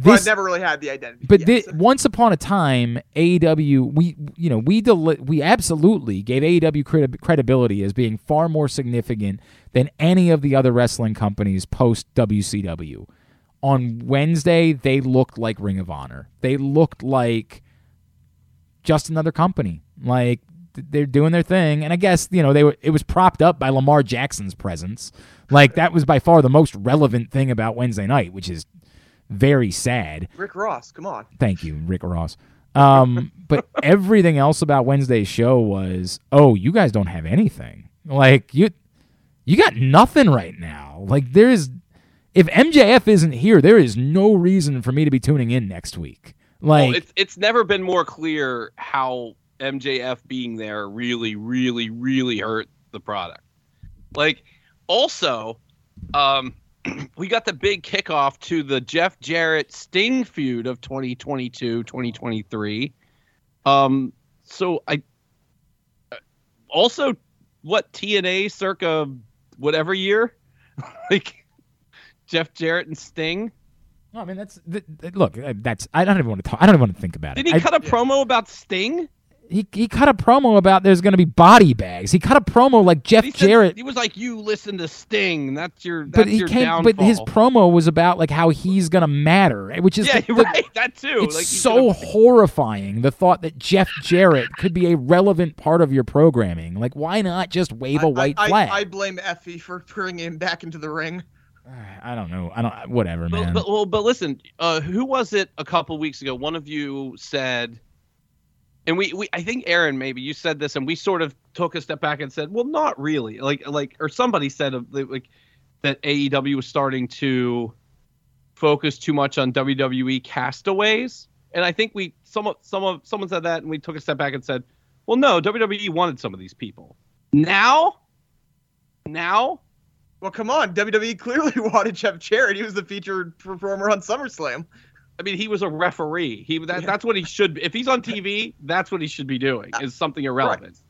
D: Well,
C: this
D: I've never really had the identity.
C: but
D: yes.
C: thi- once upon a time, AEW, we you know we deli- we absolutely gave AEW credi- credibility as being far more significant than any of the other wrestling companies post WCW. On Wednesday, they looked like Ring of Honor. They looked like just another company. Like they're doing their thing, and I guess you know they were. It was propped up by Lamar Jackson's presence. Like that was by far the most relevant thing about Wednesday night, which is very sad.
D: Rick Ross, come on.
C: Thank you, Rick Ross. Um, but everything else about Wednesday's show was, oh, you guys don't have anything. Like you, you got nothing right now. Like there is, if MJF isn't here, there is no reason for me to be tuning in next week. Like
B: well, it's it's never been more clear how MJF being there really, really, really hurt the product. Like, also, um, we got the big kickoff to the Jeff Jarrett Sting feud of 2022, 2023. Um, so I uh, also what TNA circa whatever year, like Jeff Jarrett and Sting.
C: no, I mean that's th- th- look. uh, That's I don't even want to talk. I don't even want to think about
B: Did
C: it.
B: Did he
C: I-
B: cut a promo about Sting?
C: He he cut a promo about there's going to be body bags. He cut a promo like Jeff
B: He said-
C: Jarrett
B: He was like, "You listen to Sting. That's your. That's
C: but he
B: your
C: came.
B: downfall.
C: But his promo was about like how he's gonna matter, which is
B: yeah,
C: the- the-
B: right. That too.
C: It's
B: like
C: so
B: gonna-
C: horrifying the thought that Jeff Jarrett could be a relevant part of your programming. Like, why not just wave a
D: I-
C: white
D: I, I,
C: flag?
D: I blame Effie for bringing him back into the ring.
C: I don't know. I don't. Whatever,
B: But,
C: man.
B: but, well, but listen, uh, who was it a couple weeks ago? One of you said, and we, we, I think Aaron, maybe you said this, and we sort of took a step back and said, well, not really. Like, like, or somebody said like that AEW was starting to focus too much on WWE castaways, and I think we, some, some of, someone said that, and we took a step back and said, well, no, WWE wanted some of these people. Now, now
D: Well, come on. WWE clearly wanted Jeff Jarrett. He was the featured performer on SummerSlam.
B: I mean, he was a referee. He that,
D: Yeah.
B: that's what he should. be. If he's on TV, that's what he should be doing. Is something irrelevant.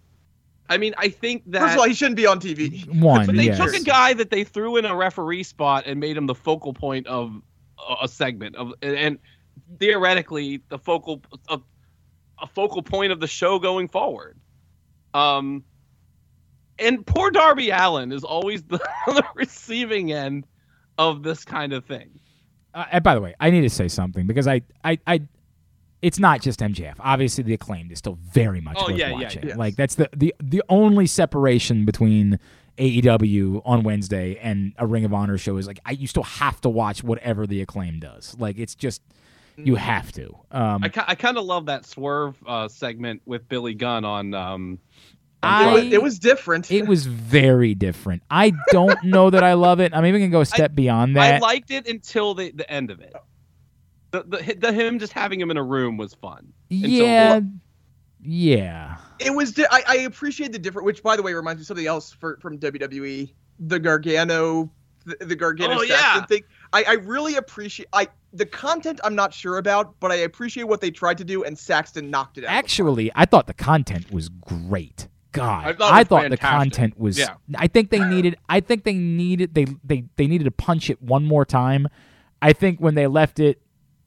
B: I mean, I think that.
D: First of all, he shouldn't be on TV.
C: One,
B: but they
C: yes.
B: took a guy that they threw in a referee spot and made him the focal point of a, a segment of, and, and theoretically the focal a, a focal point of the show going forward. Um, and poor Darby Allin is always the, the receiving end of this kind of thing.
C: Uh, and by the way, I need to say something because I, I, I, it's not just MJF. Obviously, the acclaimed is still very much
B: Oh,
C: worth
B: yeah, yeah,
C: watching.
D: yes.
C: Like that's the the the only separation between AEW on Wednesday and a Ring of Honor show is like I you still have to watch whatever the acclaim does. Like it's just you have to. Um,
B: I, I kind of love that swerve uh, segment with Billy Gunn on um,
C: I-
D: It was, different.
C: It was very different. I don't know that I love it. I'm even gonna go a step beyond that.
B: I liked it until the the end of it. The, the the him just having him in a room was fun. until-
C: yeah, yeah.
D: It was. Di- I, I appreciate the different. Which, by the way, reminds me of something else for, from WWE. The Gargano, the, the Gargano
B: Oh, yeah.
D: thing. I, I really appreciate. I the content I'm not sure about, but I appreciate what they tried to do, and Saxton knocked it out.
C: Actually, I thought the content was great. God,
B: I thought it was
C: the content was.
B: Yeah.
C: I think they needed. I think they needed. They they they needed to punch it one more time. I think when they left it,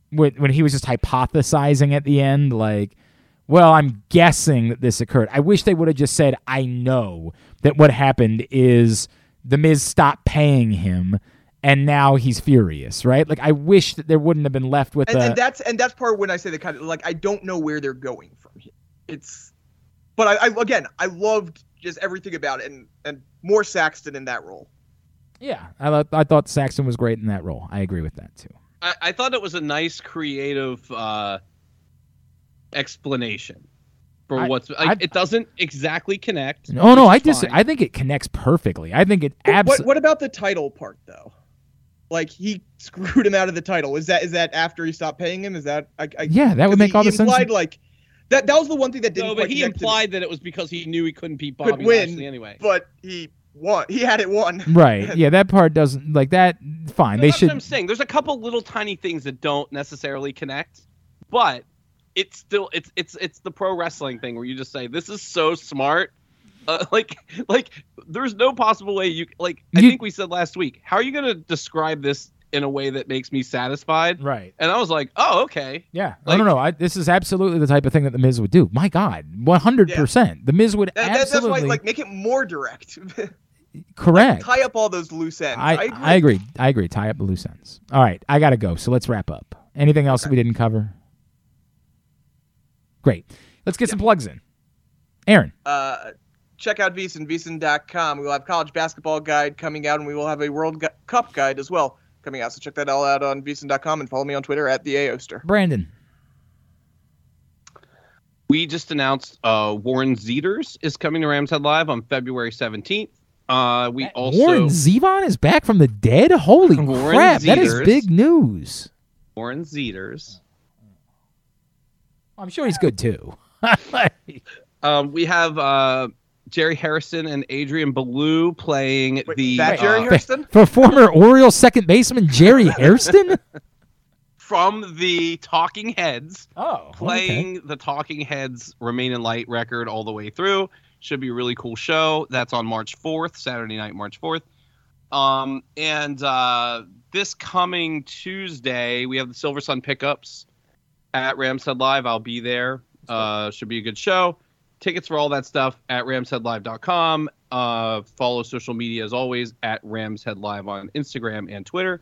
C: when when he was just hypothesizing at the end, like, well, I'm guessing that this occurred. I wish they would have just said, I know that what happened is the Miz stopped paying him. And now he's furious, right? Like I wish that there wouldn't have been left with
D: and,
C: the
D: and that's and that's part when I say the kind of like I don't know where they're going from here. It's, but I, I again I loved just everything about it, and and more Saxton in that role.
C: Yeah, I thought I thought Saxton was great in that role. I agree with that too.
B: I, I thought it was a nice creative uh, explanation for
C: I-
B: what's. Like,
C: I-
B: it doesn't exactly connect.
C: No, no, I just. I think it connects perfectly. I think it absolutely.
D: what about the title part though? Like he screwed him out of the title. Is that is that after he stopped paying him? Is that I, I
C: Yeah, that would make
D: he,
C: all
D: he
C: the sense.
D: implied like that that was the one thing that didn't
B: no, but
D: quite
B: he
D: connect to
B: implied that it was because he knew he couldn't beat Bobby
D: Could
B: Bobby
D: win,
B: Lashley anyway.
D: but he won. He had it won.
C: Right. Yeah, that part doesn't like that. Fine.
B: No,
C: they
B: that's
C: should.
B: what I'm saying. There's a couple little tiny things that don't necessarily connect, but it's still it's it's it's the pro wrestling thing where you just say this is so smart. Uh, like like there's no possible way you like. I
C: You-
B: think we said last week. How are you going to describe this in a way that makes me satisfied?
C: Right.
B: And I was like, oh okay.
C: Yeah.
B: Like-
C: no, no, no. I, this is absolutely the type of thing that the Miz would do. My God, one hundred percent. The Miz would
D: That, that- that's why
C: absolutely
D: like make it more direct.
C: correct.
D: Tie up all those loose ends.
C: I,
D: agree.
C: I agree. I agree. Tie up the loose ends. All right, I gotta go. So let's wrap up. Anything else that we didn't cover? Great. Let's get some plugs in. Aaron.
D: uh, check out Veasan, Veasan.com. We will have college basketball guide coming out, and we will have a World Gu- Cup guide as well coming out. So check that all out on Veasan.com and follow me on Twitter at the Aoster.
C: Brandon.
B: We just announced uh, Warren Zeiders is coming to Rams Head Live on February 17th. Uh, we also
C: Warren Zevon is back from the dead. Holy
B: Warren
C: crap! That is big news.
B: Warren Zeiders.
C: I'm sure he's good too.
B: Um, we have uh, Jerry Harrison and Adrian Belew playing
D: Wait,
B: the
D: that Jerry
B: uh,
D: Hairston?
C: For former Orioles second baseman Jerry Harrison
B: from the Talking Heads,
C: Oh,
B: playing the Talking Heads Remain in Light record all the way through. Should be a really cool show. That's on March 4th, Saturday night, March 4th. Um, and uh, this coming Tuesday, we have the Silversun Pickups at Rams Head Live. I'll be there. Uh, should be a good show. Tickets for all that stuff at ramsheadlive.com. Uh, follow social media as always at Rams Head Live on Instagram and Twitter.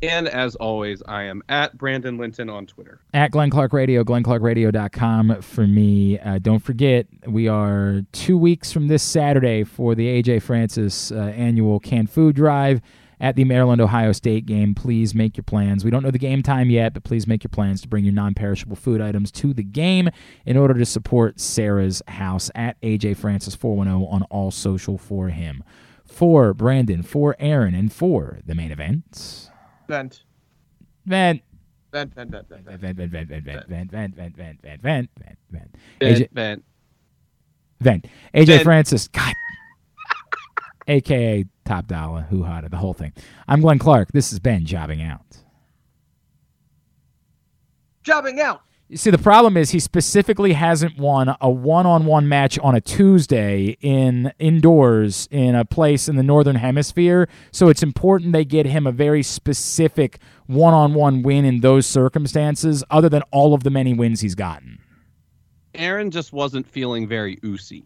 B: And as always, I am at Brandon Linton on Twitter.
C: at Glenn Clark Radio, glennclarkradio.com for me. Uh, don't forget, we are two weeks from this Saturday for the AJ Francis uh, annual canned food drive at the Maryland Ohio State game. Please make your plans. We don't know the game time yet, but please make your plans to bring your non perishable food items to the game in order to support Sarah's house at AJ Francis 410 on all social for him. For Brandon, for Aaron, and for the main event.
D: Vent.
C: Vent.
D: Vent, vent, vent, vent,
C: Vent,
D: vent.
C: vent, vent, vent, vent, vent, vent, vent, vent, vent, vent, vent, vent. AJ,
B: ben.
C: vent. AJ
B: Ben.
C: Francis, God, aka Top Dollar, Who Hotta, the whole thing. I'm Glenn Clark. This is Ben jobbing out.
D: Jobbing out.
C: You see, the problem is he specifically hasn't won a one-on-one match on a Tuesday in indoors in a place in the northern hemisphere. So it's important they get him a very specific one-on-one win in those circumstances, other than all of the many wins he's gotten.
B: Aaron just wasn't feeling very oozy.